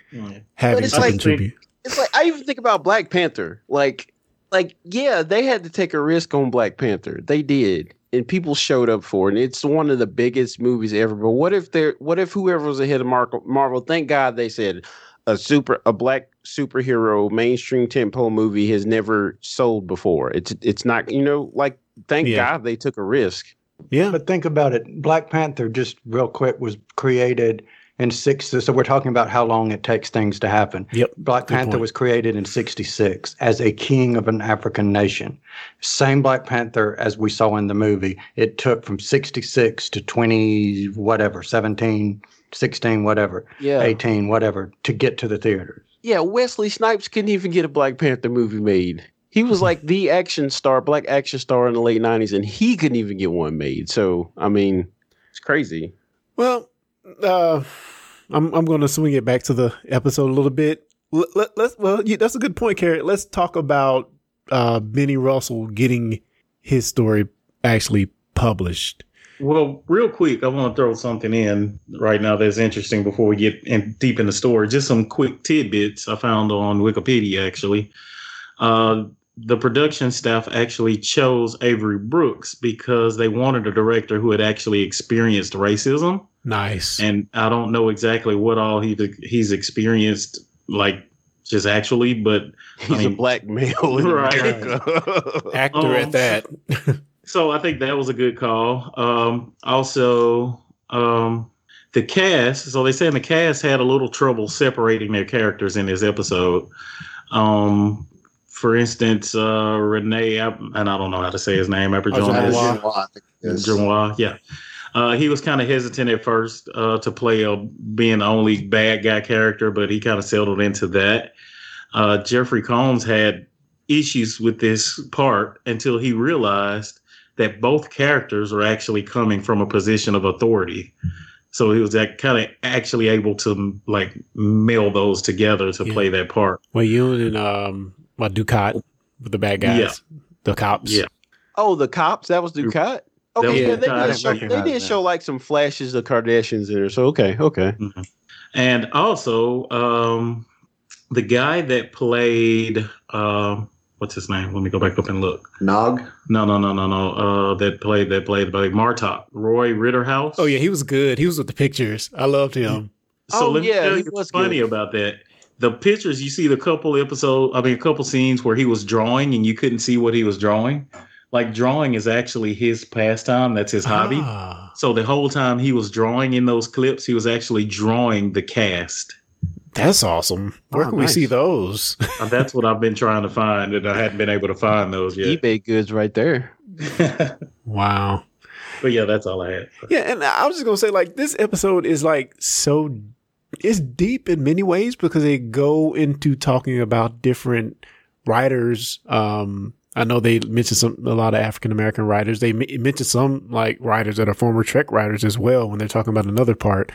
having it's to like- contribute. it's like I even think about Black Panther. Like, like yeah, they had to take a risk on Black Panther. They did, and people showed up for it. And it's one of the biggest movies ever. But what if there? What if whoever was ahead of Marvel? Marvel thank God they said a super a black superhero mainstream tentpole movie has never sold before. It's it's not you know like thank Yeah. God they took a risk. Yeah. But think about it. Black Panther, just real quick, was created in six. So we're talking about how long it takes things to happen. Yep. Black Good Panther point. was created in 66 as a king of an African nation. Same Black Panther as we saw in the movie. It took from 66 to 20, whatever, 17, 16, whatever, Yeah. 18, whatever, to get to the theaters. Yeah, Wesley Snipes couldn't even get a Black Panther movie made. He was like the action star, black action star in the late '90s, and he couldn't even get one made. So, I mean, it's crazy. Well, uh, I'm I'm going to swing it back to the episode a little bit. Let, let, let's well, yeah, that's a good point, Carrie. Let's talk about uh, Benny Russell getting his story actually published. Well, real quick, I want to throw something in right now that's interesting before we get in deep in the story. Just some quick tidbits I found on Wikipedia, actually. Uh, the production staff actually chose Avery Brooks because they wanted a director who had actually experienced racism. Nice. And I don't know exactly what all he he's experienced, like just actually, but He's a black male in Right. America. Actor Um, at that. So I think that was a good call. Um, also, um, the cast. So they say the cast had a little trouble separating their characters in this episode. Um, for instance, uh, Rene, Ab- and I don't know how to say his name. Oh, Auberjonois. Genois, yeah. Uh, he was kind of hesitant at first uh, to play a being the only bad guy character, but he kind of settled into that. Uh, Jeffrey Combs had issues with this part until he realized that both characters are actually coming from a position of authority. So he was that kind of actually able to like meld those together to play that part. Well, you and um, what Dukat with the bad guys, Yeah. the cops. Yeah. Oh, the cops. That was Dukat. That Okay, yeah, they, Dukat. did show, they did that. show like some flashes of Cardassians in there. So okay, okay. And also, um, the guy that played um, what's his name? Let me go back up and look. Nog. No, no, no, no, no. Uh, that played that played by Martok, Roy Ritterhouse. Oh yeah, he was good. He was with the pictures. I loved him. So Oh, let me yeah, tell he you was what's funny good. about that. The pictures you see the couple episode, I mean, a couple scenes where he was drawing and you couldn't see what he was drawing. Like drawing is actually his pastime. That's his hobby. Ah, So the whole time he was drawing in those clips, he was actually drawing the cast. that's awesome. Where Oh, can we see those? Uh, That's what I've been trying to find, and I hadn't been able to find those yet. eBay goods right there. wow. But yeah, that's all I had. Yeah, and I was just gonna say, like, this episode is like so it's deep in many ways because they go into talking about different writers. Um, I know they mentioned some a lot of African American writers. They m- mentioned some like writers that are former Trek writers as well when they're talking about another part.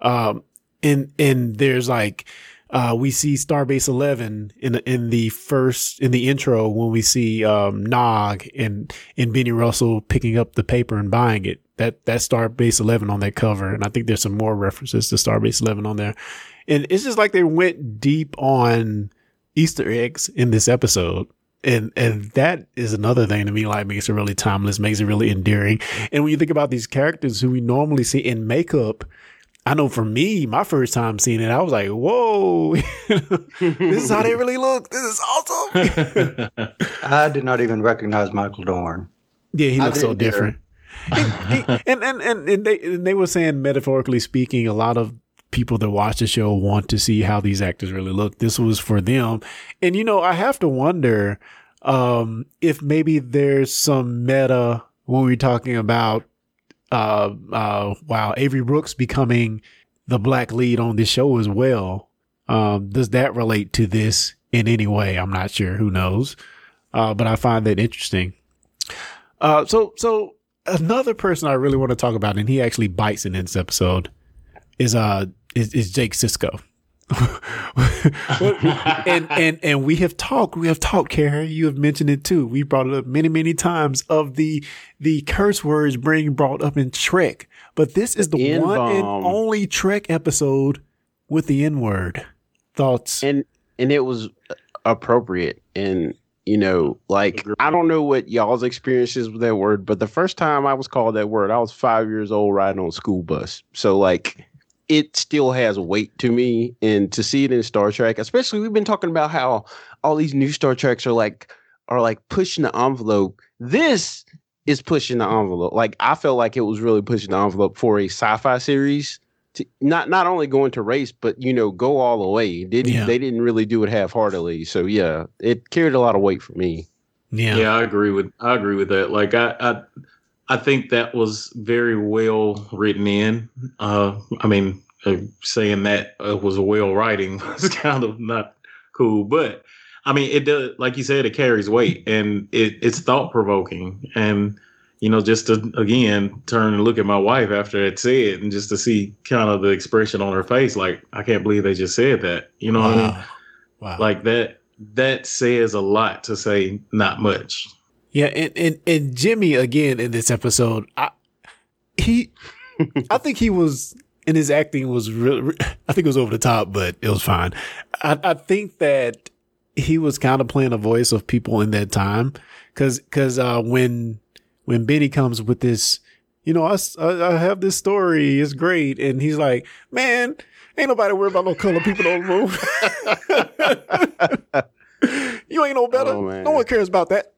Um, and and there's like uh, we see Starbase Eleven in the, in the first in the intro when we see um, Nog and and Benny Russell picking up the paper and buying it. That that Starbase Eleven on that cover, and I think there's some more references to Starbase Eleven on there. And it's just like they went deep on Easter eggs in this episode. And and that is another thing to me like makes it really timeless, makes it really endearing. And when you think about these characters who we normally see in makeup, I know for me, my first time seeing it, I was like, "Whoa, this is how they really look. This is awesome." I did not even recognize Michael Dorn. yeah, he looks so different. and, and and and they and they were saying metaphorically speaking, a lot of people that watch the show want to see how these actors really look. This was for them, and you know, I have to wonder um, if maybe there's some meta when we're talking about uh uh wow Avery Brooks becoming the black lead on this show as well. Um, does that relate to this in any way? I'm not sure. Who knows? Uh, but I find that interesting. Uh, so so another person I really want to talk about, and he actually bites in this episode, is uh is, is Jake Sisko. and and and we have talked, we have talked, Carrie. You have mentioned it too. We brought it up many, many times of the the curse words being brought up in Trek. But this is the one and only Trek episode with the N word. Thoughts? and and it was appropriate and you know like i don't know what y'all's experiences with that word but the first time i was called that word i was five years old riding on a school bus so like it still has weight to me and to see it in star trek especially we've been talking about how all these new star treks are like are like pushing the envelope this is pushing the envelope like i felt like it was really pushing the envelope for a sci-fi series to not not only going to race, but you know, go all the way. Didn't Yeah. they didn't really do it half heartedly. So yeah, it carried a lot of weight for me. Yeah. Yeah, I agree with I agree with that. Like I I, I think that was very well written in. Uh, I mean, uh, saying that uh, was a well writing was kind of not cool, but I mean, it does. Like you said, it carries weight and it, it's thought provoking. And you know, just to again turn and look at my wife after it said, and just to see kind of the expression on her face, like I can't believe they just said that. You know what I mean? Wow. Wow. Like that. That says a lot to say not much. Yeah, and, and and Jimmy again in this episode, I he I think he was and his acting was real I think it was over the top, but it was fine. I, I think that he was kind of playing a voice of people in that time cuz cuz uh when when Benny comes with this you know, I I have this story. It's great. And he's like, man, ain't nobody worried about no color people on the moon. you ain't no better. no one cares about that.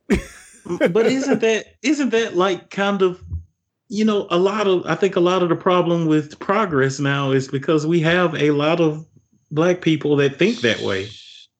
But isn't that isn't that like kind of you know a lot of i think a lot of the problem with progress now is because we have a lot of black people that think that way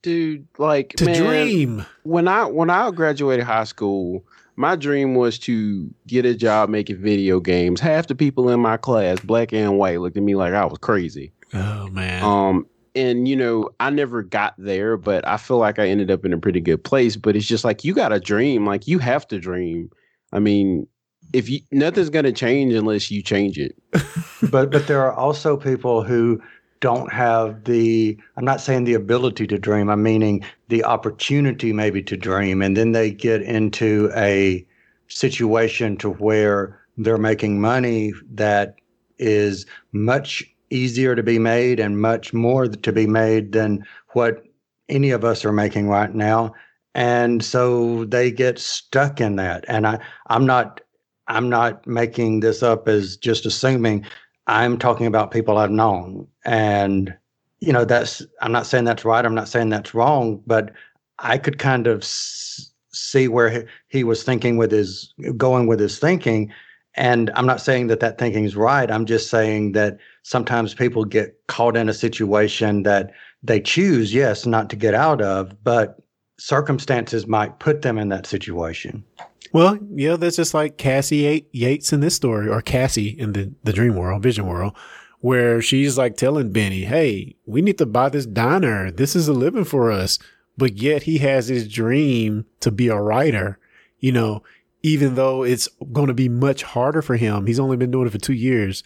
dude like To man, dream. when i when i graduated high school my dream was to get a job making video games half the people in my class black and white looked at me like i was crazy Oh man. um and you know i never got there but i feel like i ended up in a pretty good place but it's just like you got to dream like you have to dream. I mean if you nothing's going to change unless you change it. But but there are also people who don't have the i'm not saying the ability to dream i'm meaning the opportunity maybe to dream and then they get into a situation to where they're making money that is much easier to be made and much more to be made than what any of us are making right now. And so they get stuck in that. And i i'm not i'm not making this up as just assuming. I'm talking about people i've known. And you know that's i'm not saying that's right i'm not saying that's wrong but i could kind of s- see where he, he was thinking with his going with his thinking. And i'm not saying that that thinking is right. I'm just saying that sometimes people get caught in a situation that they choose yes not to get out of but circumstances might put them in that situation Well, yeah, that's just like Cassie Yates in this story, or Cassie in the, the dream world, vision world, where she's like telling Benny, Hey, we need to buy this diner. This is a living for us. But yet he has his dream to be a writer, you know, even though it's going to be much harder for him. He's only been doing it for two years.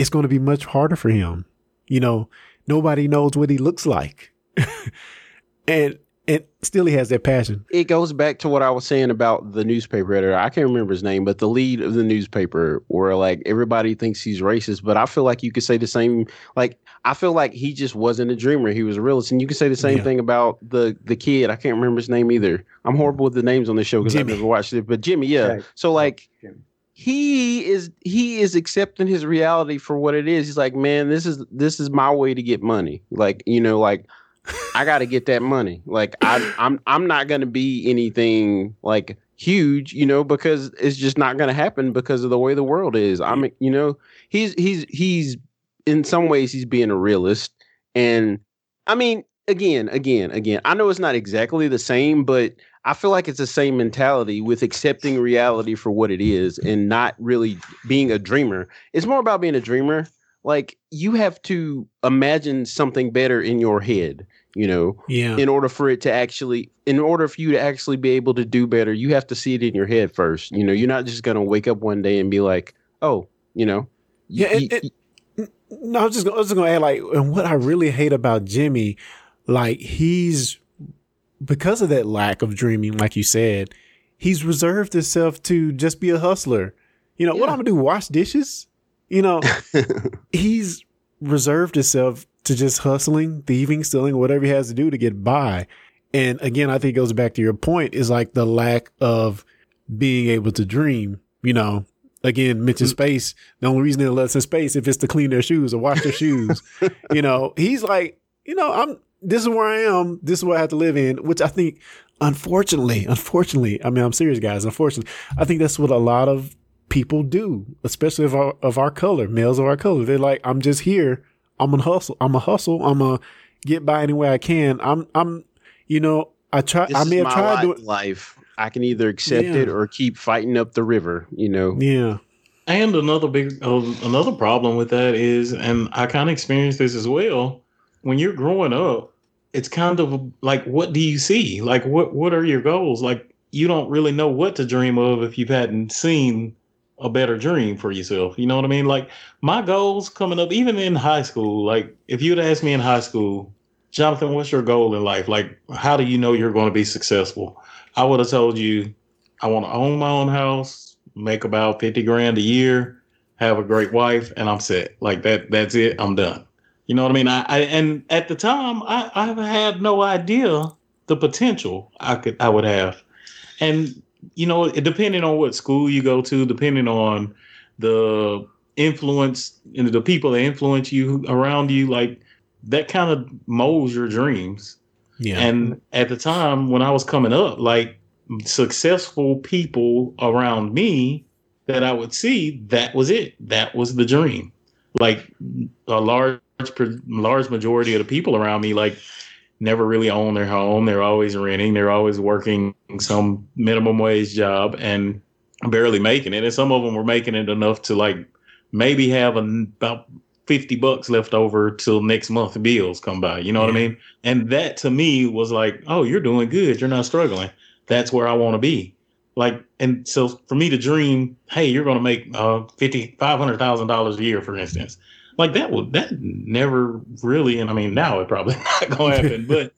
It's going to be much harder for him. You know, nobody knows what he looks like. and, and still he has that passion. it goes back to what I was saying about the newspaper editor. I can't remember his name, but the lead of the newspaper, where like everybody thinks he's racist, but I feel like you could say the same. Like I feel like he just wasn't a dreamer; he was a realist, and you could say the same Yeah. thing about the the kid. I can't remember his name either. I'm horrible with the names on the show because I've never watched it. But Jimmy, yeah. Okay. So like Jimmy. He is he is accepting his reality for what it is. He's like, man, this is this is my way to get money. Like you know, like I got to get that money. Like I, I'm I'm not gonna be anything like huge, you know, because it's just not gonna happen because of the way the world is. I'm, you know, he's he's he's in some ways he's being a realist, and I mean, again, again, again, I know it's not exactly the same, but I feel like it's the same mentality with accepting reality for what it is and not really being a dreamer. It's more about being a dreamer. Like you have to imagine something better in your head, you know, Yeah. in order for it to actually in order for you to actually be able to do better, you have to see it in your head first. You know, you're not just gonna wake up one day and be like, oh, you know, Yeah, it- it- No, I was just, I was just gonna add like, and what I really hate about Jimmy, like he's because of that lack of dreaming, like you said, he's reserved himself to just be a hustler. You know what I'm gonna do? Wash dishes? You know, he's reserved himself to just hustling, thieving, stealing, whatever he has to do to get by. And again, I think it goes back to your point is like the lack of being able to dream. You know, again, mention mm. space. The only reason they let us in space if it's to clean their shoes or wash their shoes. You know, he's like, you know, I'm. This is where I am. This is what I have to live in. Which I think, unfortunately, unfortunately, I mean, I'm serious, guys. Unfortunately, I think that's what a lot of people do, especially of our of our color, males of our color. They're like, I'm just here. I'm gonna hustle. I'm a hustle. I'm gonna get by any way I can. I'm I'm you know I try. This I may is have my tried li- to. life. I can either accept Yeah. it or keep fighting up the river. You know. Yeah. And another big, uh, another problem with that is, and I kind of experienced this as well. When you're growing up, it's kind of like, what do you see? Like, what what are your goals? Like, you don't really know what to dream of if you've hadn't seen a better dream for yourself. You know what I mean? Like, my goals coming up, even in high school. Like, if you'd asked me in high school, Jonathan, what's your goal in life? Like, how do you know you're going to be successful? I would have told you, I want to own my own house, make about 50 grand a year, have a great wife, and I'm set. Like that, that's it. I'm done. You know what I mean? I, I and at the time, I, I had no idea the potential I could, I would have. And, you know, depending on what school you go to, depending on the influence and the people that influence you around you, like that kind of molds your dreams. Yeah. And at the time when I was coming up, like successful people around me that I would see, that was it. That was the dream. Like a large, large majority of the people around me, like never really own their home. They're always renting. They're always working some minimum wage job and barely making it. And some of them were making it enough to like maybe have an, about 50 bucks left over till next month bills come by. You know what I mean? And that to me was like, oh, you're doing good. You're not struggling. That's where I want to be. Like, and so for me to dream, hey, you're going to make uh, fifty, five hundred thousand dollars a year, for instance, like that would that never really. And I mean, now it probably not to happen. but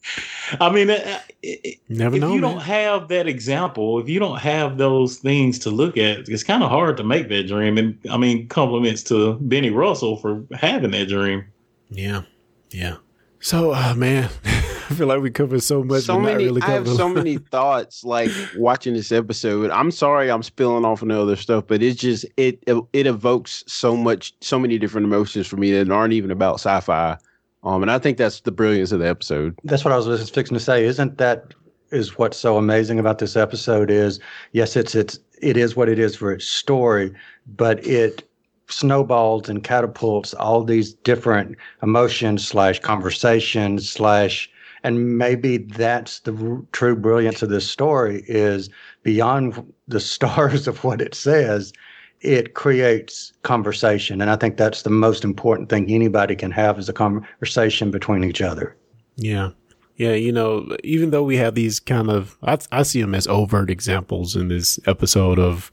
I mean, uh, it, Never if know, you man. don't have that example, if you don't have those things to look at, it's kind of hard to make that dream. And I mean, compliments to Benny Russell for having that dream. Yeah. Yeah. So, uh, man, feel like we covered so much. so many really i have so many thoughts like watching this episode i'm sorry i'm spilling off on the other stuff but it's just it it evokes so much so many different emotions for me that aren't even about sci-fi um and i think that's the brilliance of the episode That's what I was just fixing to say. Isn't that is what's so amazing about this episode is yes, it's it's it is what it is for its story, but it snowballs and catapults all these different emotions slash conversations slash and maybe that's the r- true brilliance of this story is beyond the stars of what it says it creates conversation and i think that's the most important thing anybody can have is a conversation between each other Yeah. Yeah. You know, even though we have these kind of, I, I see them as overt examples in this episode of,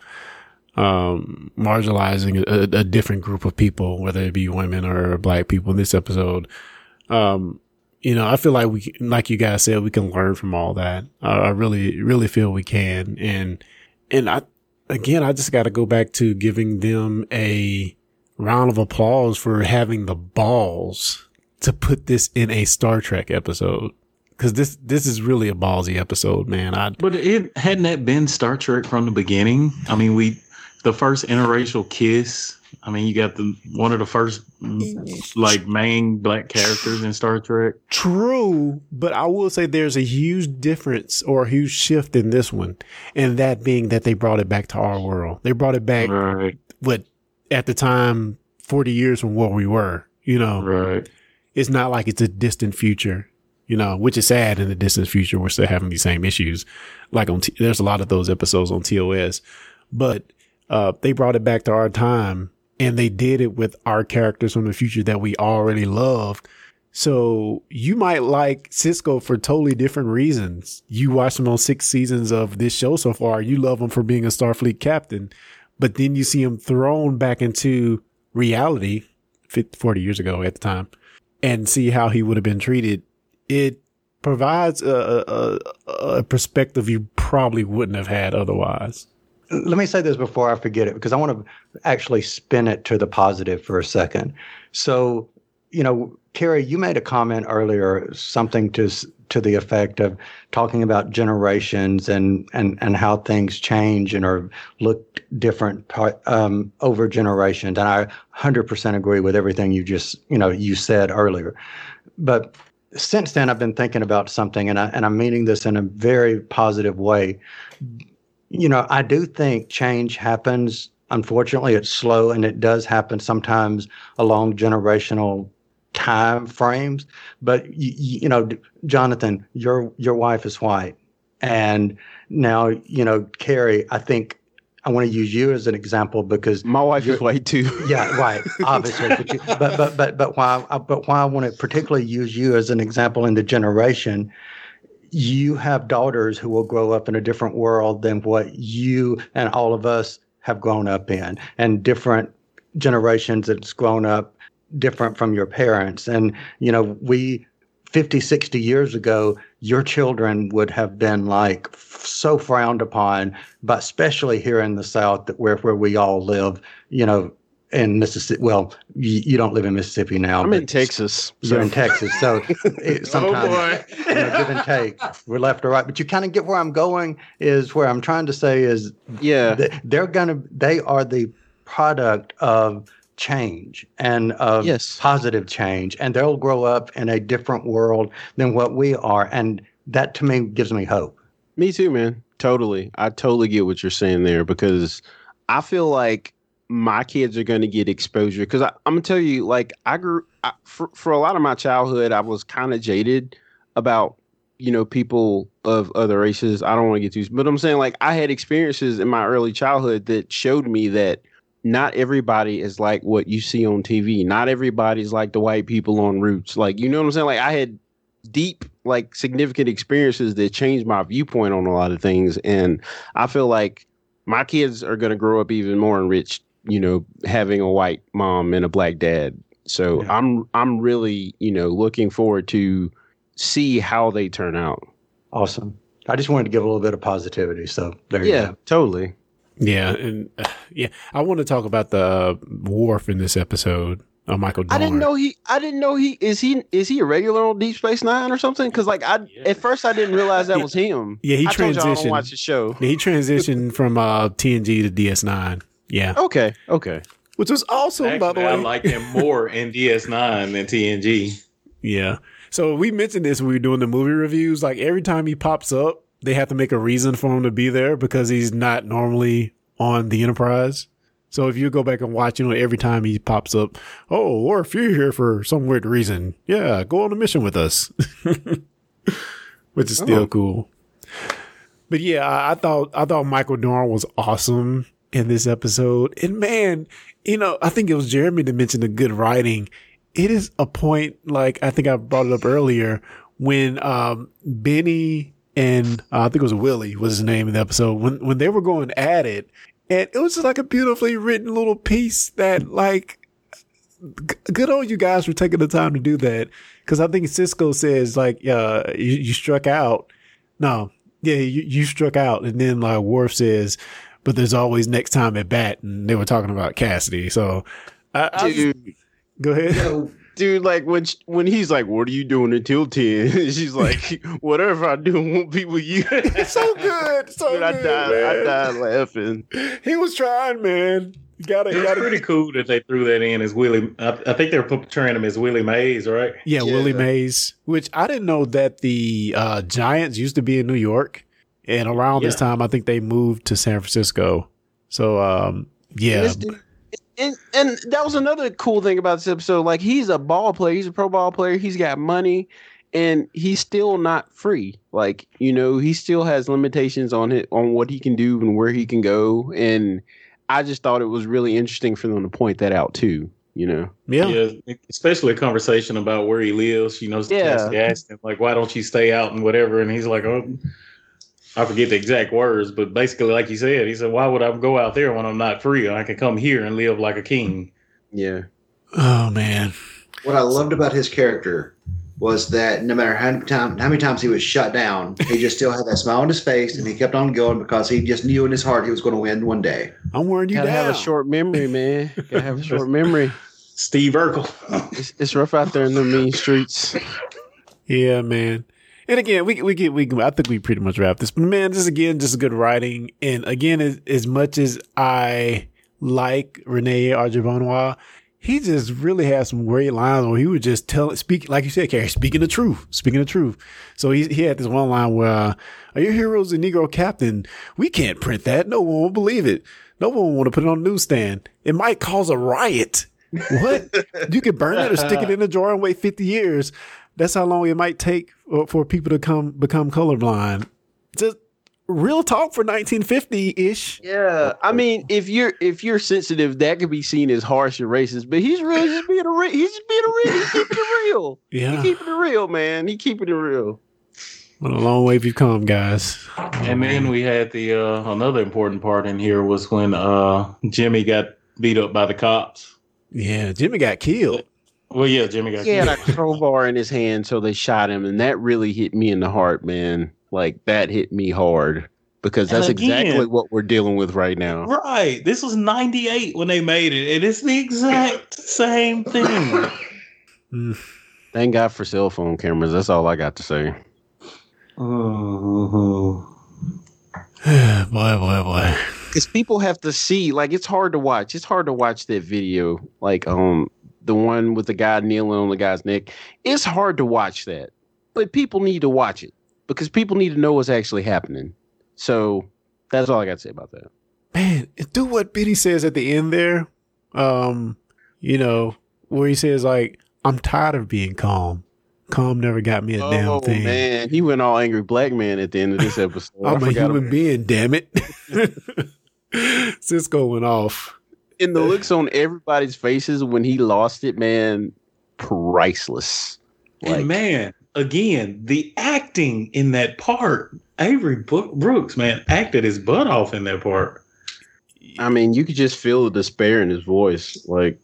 um, marginalizing a, a different group of people, whether it be women or black people in this episode. Um, you know, I feel like we, like you guys said, we can learn from all that. I I really, really feel we can. And, and I, again, I just got to go back to giving them a round of applause for having the balls to put this in a Star Trek episode. Cause this, this is really a ballsy episode, man. I, But it hadn't that been Star Trek from the beginning? I mean, we the first interracial kiss. I mean, you got the one of the first mm, like main black characters in Star Trek. True, but I will say there's a huge difference or a huge shift in this one, and that being that they brought it back to our world. They brought it back, right? What at the time, forty years from where we were. You know, right? It's not like it's a distant future. You know, which is sad. In the distant future, we're still having these same issues. Like on, T- there's a lot of those episodes on TOS, but uh, they brought it back to our time, and they did it with our characters from the future that we already loved. So you might like Sisko for totally different reasons. You watched him on six seasons of this show so far. You love him for being a Starfleet captain, but then you see him thrown back into reality 50, 40 years ago at the time and see how he would have been treated. It provides a, a, a perspective you probably wouldn't have had otherwise. Let me say this before I forget it because I want to actually spin it to the positive for a second. So, you know, Carrie, you made a comment earlier, something to to the effect of talking about generations and and and how things change and are look different um, over generations. And I 100% agree with everything you just you know you said earlier. But since then, I've been thinking about something, and I and I'm meaning this in a very positive way you know, I do think change happens unfortunately, it's slow and it does happen sometimes along generational time frames. But you, you know, Jonathan, your your wife is white, and now you know, Carrie. I think I want to use you as an example because my wife is white too. yeah, right. Obviously, but, you, but but but but why but why I want to particularly use you as an example in the generation. You have daughters who will grow up in a different world than what you and all of us have grown up in, and different generations that's grown up different from your parents. And you know, we 50, 60 years ago, your children would have been like f- so frowned upon, but especially here in the South, that where where we all live, you know, in Mississippi. Well, you, you don't live in Mississippi now. I'm in Texas. You're so- in Texas, so it, oh, sometimes boy. you know, give and take. We're left or right, but you kind of get where I'm going. Is where I'm trying to say is, Yeah. th- they're gonna, they are the product of change and of Yes. positive change, and they'll grow up in a different world than what we are, and that to me gives me hope. Me too, man. Totally. I totally get what you're saying there because I feel like my kids are going to get exposure because I'm going to tell you, like, I grew I, for, for a lot of my childhood, I was kind of jaded about, you know, people of other races. I don't want to get too, but I'm saying, like, I had experiences in my early childhood that showed me that not everybody is like what you see on TV. Not everybody's like the white people on Roots. Like, you know what I'm saying? Like, I had deep like significant experiences that changed my viewpoint on a lot of things and i feel like my kids are going to grow up even more enriched you know having a white mom and a black dad so Yeah. i'm i'm really you know looking forward to see how they turn out Awesome. I just wanted to give a little bit of positivity. So there you yeah go. totally Yeah, and uh, yeah, I want to talk about the uh, Worf in this episode. Uh, Michael. i didn't know he i didn't know he is he is he a regular on deep space nine or something because like i at first i didn't realize that was him Yeah, he I told y'all I don't transitioned. watch the show Yeah, he transitioned from uh, TNG to DS9. Yeah, okay okay which was awesome, by the way. I like him more in DS9 than TNG. Yeah. So we mentioned this when we were doing the movie reviews. Like every time he pops up, they have to make a reason for him to be there because he's not normally on the Enterprise. So if you go back and watch, you know, every time he pops up, oh, or if you're here for some weird reason, yeah, go on a mission with us, which is still Oh. cool. But yeah, I, I thought I thought Michael Dorn was awesome in this episode, and man, you know, I think it was Jeremy that mentioned the good writing. It is a point like I think I brought it up earlier when um, Benny and uh, I think it was Willie was his name in the episode when when they were going at it, and it was just like a beautifully written little piece that like g- good on you guys for taking the time to do that. Because I think Sisko says like uh you, you struck out. No, yeah, you, you struck out, and then like Worf says, but there's always next time at bat, and they were talking about Kasidy. So, I, I just- dude go ahead. dude, like when sh- when he's like, "What are you doing until 10? She's like, "Whatever I do, won't be with you." so good, so Dude, I good. died. I died laughing. He was trying, man. You gotta, It you gotta. pretty cool that they threw that in as Willie. I, I think they're portraying him as Willie Mays, right? Yeah, Willie Mays, which I didn't know that the uh, Giants used to be in New York, and around this time, I think they moved to San Francisco. So, um, yeah, This dude- and and that was another cool thing about this episode. Like he's a ball player. He's a pro ball player. He's got money, and he's still not free. Like you know, he still has limitations on it on what he can do and where he can go. And I just thought it was really interesting for them to point that out too. You know. yeah, especially a conversation about where he lives. You know, Yeah. Asked him like, "Why don't you stay out and whatever?" And he's like, "Oh." I forget the exact words, but basically, like you said, he said, "Why would I go out there when I'm not free? I can come here and live like a king." Yeah. Oh man, What I loved about his character was that no matter how many, time, how many times he was shut down, he just still had that smile on his face and he kept on going because he just knew in his heart he was going to win one day. I'm wearing you Gotta down. have a short memory, man. Gotta have a short memory. Steve Urkel. It's, it's rough out there in the mean streets. Yeah, man. And again, we we get we I think we pretty much wrap this. But man, this again just good writing. And again, as, as much as I like Rene Arjavanois, he just really had some great lines where he would just tell speak like you said, Carrie, speaking the truth, speaking the truth. So he he had this one line where, uh, "Are your heroes a Negro captain? We can't print that. No one will believe it. No one will want to put it on the newsstand. It might cause a riot. What? you could burn it or stick it in a drawer and wait fifty years. That's how long it might take for, for people to come become colorblind. Just real talk for 1950 ish. Yeah, I mean, if you're if you're sensitive, that could be seen as harsh and racist. But he's really just being a re- he's just being a real. He's keeping it real. Yeah. he keeping it real, man. He keeping it real. What a long way we've come, guys. And then we had the uh, another important part in here was when uh, Jimmy got beat up by the cops. Yeah, Jimmy got killed. Well, yeah, Jimmy got He had a crowbar in his hand, so they shot him, and that really hit me in the heart, man. Like that hit me hard because that's again- exactly what we're dealing with right now. Right. This was 98 when they made it. And it's the exact same thing. Thank God for cell phone cameras. That's all I got to say. Oh, boy, boy, boy. Because people have to see, like, it's hard to watch. It's hard to watch that video, like, um, the one with the guy kneeling on the guy's neck. It's hard to watch that, but people need to watch it because people need to know what's actually happening. So that's all I got to say about that. Man, do what Biddy says at the end there. Um, you know, where he says like, "I'm tired of being calm. Calm never got me a oh damn thing. man, he went all angry black man at the end of this episode. I'm a human being. Damn it." Sisko went off. And the looks on everybody's faces when he lost it, man, priceless. and man, again, the acting in that part, Avery Brooks, man, acted his butt off in that part. I mean, you could just feel the despair in his voice. Like,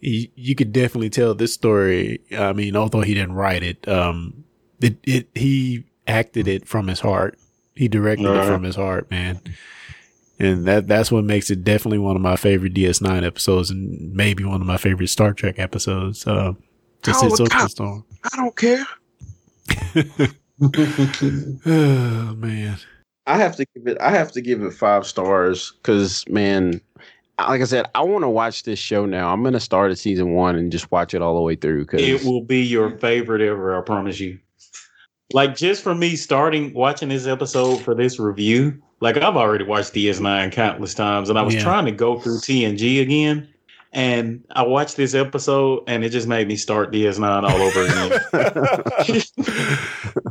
you, you could definitely tell this story. I mean, although he didn't write it, um, it, it he acted it from his heart. He directed it Uh-huh. from his heart, man. And that that's what makes it definitely one of my favorite DS9 episodes, and maybe one of my favorite Star Trek episodes. Uh, just Call it's the so cops. storm. I don't care. oh man, I have to give it. I have to give it five stars because, man, like I said, I want to watch this show now. I'm gonna start at season one and just watch it all the way through. Cause It will be your favorite ever, I promise you. Like just for me starting watching this episode for this review, like I've already watched DS9 countless times, and I was Yeah. trying to go through TNG again, and I watched this episode, and it just made me start DS9 all over again.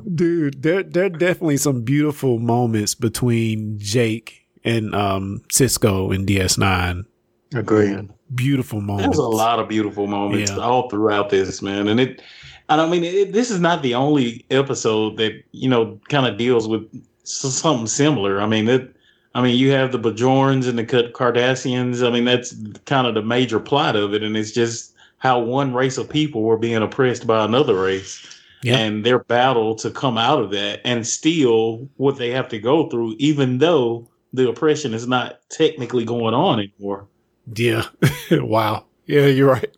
dude, there there are definitely some beautiful moments between Jake and um Sisko in DS9. Agreed. Beautiful moments. There's a lot of beautiful moments Yeah. all throughout this, man. And it, and I mean, it, this is not the only episode that, you know, kind of deals with something similar. I mean, it, I mean, you have the Bajorans and the Cardassians. I mean, that's kind of the major plot of it. And it's just how one race of people were being oppressed by another race Yeah. and their battle to come out of that and still what they have to go through, even though the oppression is not technically going on anymore. Yeah. wow. Yeah, you're right.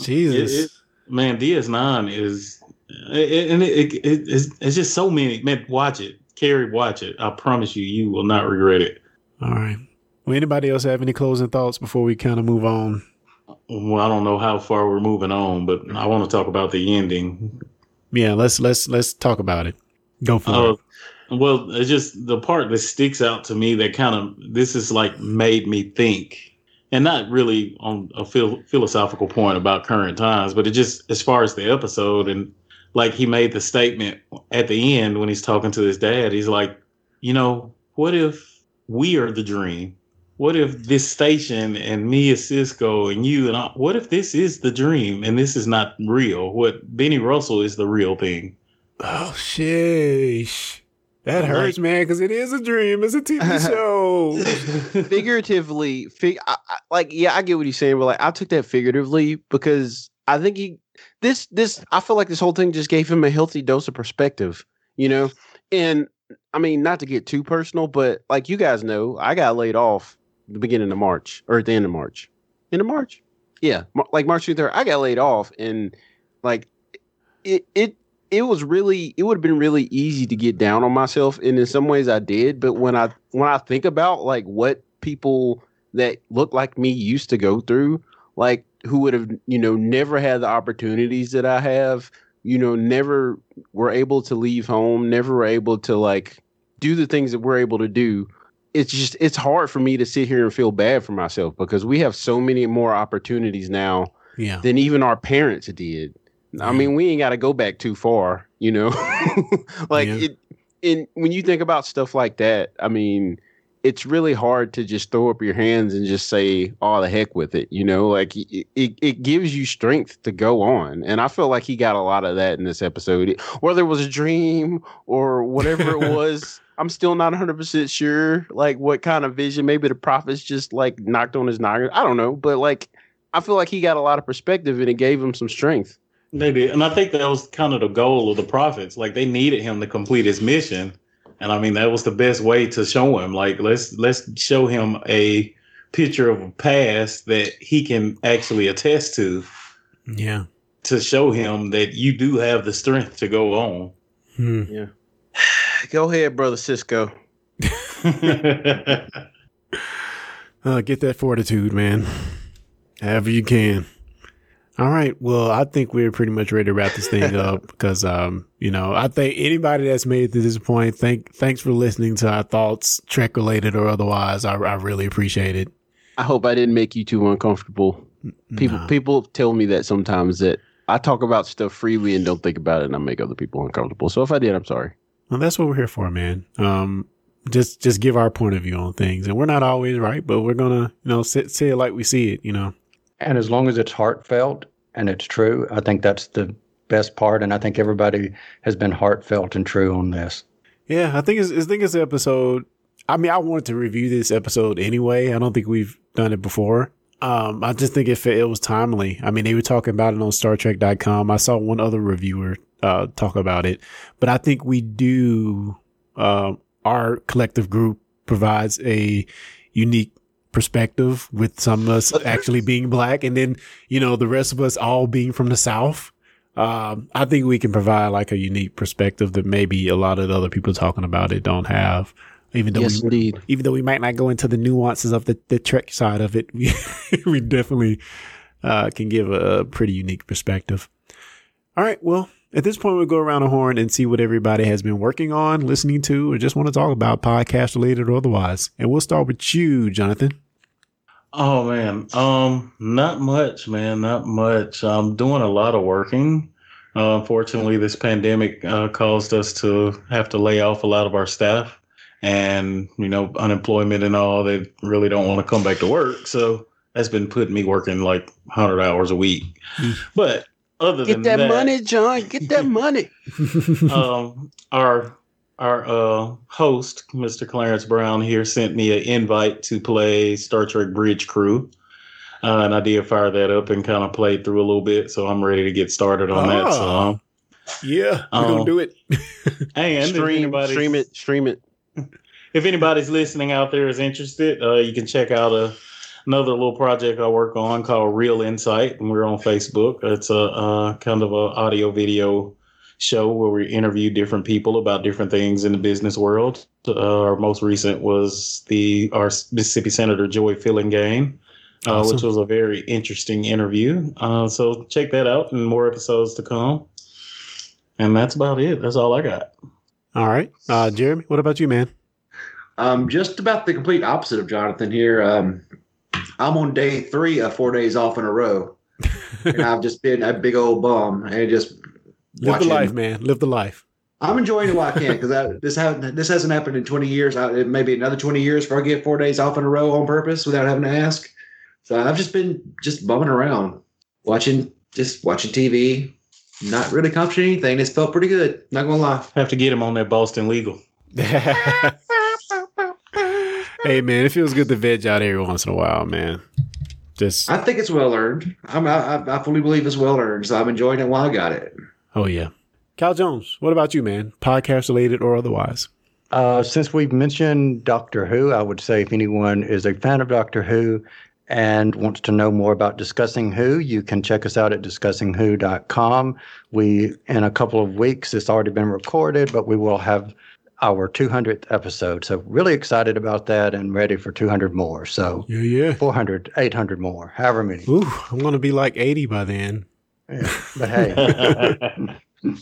Jesus. It- it- man, DS9 is, and it, it, it, it's, it's just so many. Man, watch it. Carrie, watch it. I promise you, you will not regret it. All right. Well, anybody else have any closing thoughts before we kind of move on? Well, I don't know how far we're moving on, but I want to talk about the ending. Yeah, let's let's let's talk about it. Go for Uh, it. well, it's just the part that sticks out to me that kind of this is like made me think, and not really on a phil- philosophical point about current times, but it just as far as the episode and like he made the statement at the end when he's talking to his dad, he's like, you know, what if we are the dream? What if this station and me as Sisko and you and I, what if this is the dream and this is not real? What Benny Russell is the real thing. Oh, sheesh. That hurts, man, because it is a dream. It's a TV show. figuratively, fig- I, I, like yeah, I get what he's saying, but like I took that figuratively because I think he this this I feel like this whole thing just gave him a healthy dose of perspective, you know. And I mean, not to get too personal, but like you guys know, I got laid off the beginning of March or at the end of March. End of March, yeah, like March through I got laid off, and like it it it was really it would have been really easy to get down on myself and in some ways I did but when I when I think about like what people that look like me used to go through, like who would have, you know, never had the opportunities that I have, you know, never were able to leave home, never were able to like do the things that we're able to do. It's just it's hard for me to sit here and feel bad for myself because we have so many more opportunities now Yeah. than even our parents did. I mean, we ain't got to go back too far, you know. like Yeah. it, and when you think about stuff like that, I mean, it's really hard to just throw up your hands and just say, "Oh, the heck with it," you know. Like it, it, gives you strength to go on, and I feel like he got a lot of that in this episode. Whether it was a dream or whatever it was. I'm still not 100% sure like what kind of vision maybe the prophets just like knocked on his noggin. I don't know, but like I feel like he got a lot of perspective and it gave him some strength. They did, and I think that was kind of the goal of the prophets. Like they needed him to complete his mission, and I mean that was the best way to show him. Like let's let's show him a picture of a past that he can actually attest to, Yeah. to show him that you do have the strength to go on. Hmm. Yeah. Go ahead, brother Sisko. Uh, get that fortitude, man. However you can. All right. Well, I think we're pretty much ready to wrap this thing up because, um, you know, I think anybody that's made it to this point, thank, thanks for listening to our thoughts, Trek related or otherwise. I, I really appreciate it. I hope I didn't make you too uncomfortable. People Nah. people tell me that sometimes that I talk about stuff freely and don't think about it and I make other people uncomfortable. So if I did, I'm sorry. Well, that's what we're here for, man. Um, just, just give our point of view on things, and we're not always right, but we're gonna, you know, say, say it like we see it. You know. And as long as it's heartfelt and it's true, I think that's the best part. And I think everybody has been heartfelt and true on this. Yeah, I think it's, I think it's episode. I mean, I wanted to review this episode anyway. I don't think we've done it before. Um, I just think it it was timely. I mean, they were talking about it on Star Trek.com. I saw one other reviewer uh, talk about it, but I think we do. Uh, our collective group provides a unique perspective with some of us actually being black, and then you know the rest of us all being from the South. Um, I think we can provide like a unique perspective that maybe a lot of the other people talking about it don't have. Even though Yes, we, indeed. even though we might not go into the nuances of the, the Trek side of it, we, we definitely uh, can give a pretty unique perspective. All right. Well, at this point, we'll go around the horn and see what everybody has been working on, listening to, or just want to talk about podcast related or otherwise. And we'll start with you, Jonathan. Oh man, um, not much, man, not much. I'm doing a lot of working. Uh, unfortunately, this pandemic uh, caused us to have to lay off a lot of our staff, and you know, unemployment and all. They really don't want to come back to work, so that's been putting me working like 100 hours a week. But other Get than that, get that, money, John. Get that money. um, our our uh, host, Mr. Clarence Brown, here sent me an invite to play Star Trek Bridge Crew. Uh, and I did fire that up and kind of played through a little bit, so I'm ready to get started on that. So, Ah. um, Yeah, we're Um, gonna do it. and stream, anybody's- stream it, stream it. if anybody's listening out there is interested, uh, you can check out a, another little project I work on called Real Insight, and we're on Facebook. It's a uh, kind of a audio video show where we interview different people about different things in the business world. Uh, our most recent was the our Mississippi Senator Joey Fillingane, uh, which was a very interesting interview. Uh, so check that out, and more episodes to come. And that's about it. That's all I got. All right, uh, Jeremy. What about you, man? Um, just about the complete opposite of Jonathan here. Um, I'm on day three of four days off in a row, and I've just been a big old bum and just Live watching. the life, man. Live the life. I'm enjoying it while I can because this hasn't this hasn't happened in 20 years. I, it may be another 20 years before I get four days off in a row on purpose without having to ask. So I've just been just bumming around, watching just watching TV, not really accomplishing anything. It's felt pretty good. Not gonna lie. Have to get him on that Boston legal. hey, man, it feels good to veg out every once in a while, man. Just I think it's well earned. I'm, I, I fully believe it's well earned. So I'm enjoying it while I got it. Oh yeah. Cal Jones, what about you, man? Podcast related or otherwise? Uh, since we've mentioned Doctor Who, I would say if anyone is a fan of Doctor Who and wants to know more about Discussing Who, you can check us out at discussingwho.com. We, in a couple of weeks, it's already been recorded, but we will have our 200th episode. So really excited about that and ready for 200 more. So yeah, yeah, 400, 800 more, however many. Ooh, I'm gonna be like 80 by then. Yeah, but hey,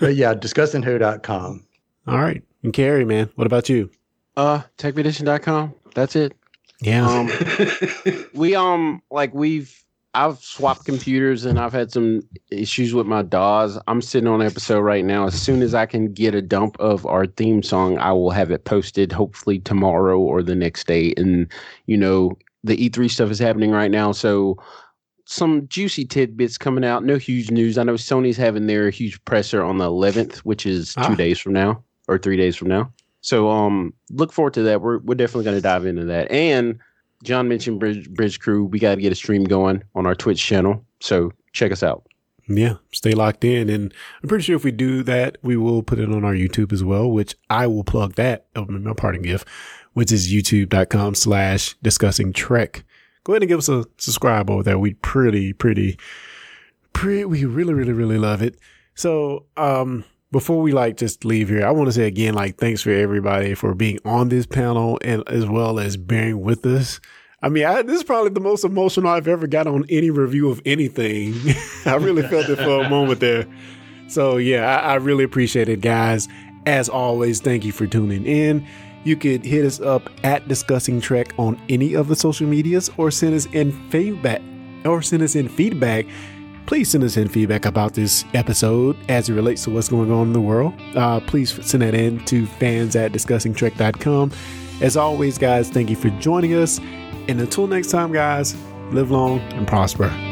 but yeah, discussingwho.com. All right, and Carrie, man, what about you? Uh, techvidition.com. That's it. Yeah. Um, we um like we've I've swapped computers and I've had some issues with my DAWs. I'm sitting on an episode right now. As soon as I can get a dump of our theme song, I will have it posted hopefully tomorrow or the next day. And, you know, the E3 stuff is happening right now. So some juicy tidbits coming out. No huge news. I know Sony's having their huge presser on the 11th, which is two Ah. days from now or three days from now. So um, look forward to that. We're we're definitely going to dive into that. And John mentioned Bridge Bridge Crew. We got to get a stream going on our Twitch channel. So check us out. Yeah, stay locked in. And I'm pretty sure if we do that, we will put it on our YouTube as well, which I will plug that of my parting gift, which is youtube.com slash discussing trek. Go ahead and give us a subscribe over there. We pretty, pretty, pretty, we really, really, really love it. So, um, before we like just leave here, I want to say again, like, thanks for everybody for being on this panel and as well as bearing with us. I mean, I, this is probably the most emotional I've ever got on any review of anything. I really felt it for a moment there. So, yeah, I, I really appreciate it, guys. As always, thank you for tuning in. You could hit us up at Discussing Trek on any of the social medias or send us in feedback or send us in feedback. Please send us in feedback about this episode as it relates to what's going on in the world. Uh, please send that in to fans at discussingtrek.com. As always, guys, thank you for joining us. And until next time, guys, live long and prosper.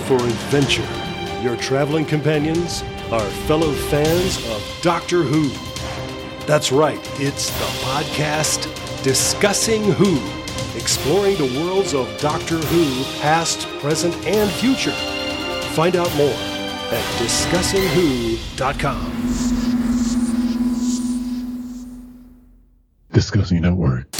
For adventure. Your traveling companions are fellow fans of Doctor Who. That's right, it's the podcast Discussing Who, exploring the worlds of Doctor Who, past, present, and future. Find out more at discussingwho.com. Discussing Network.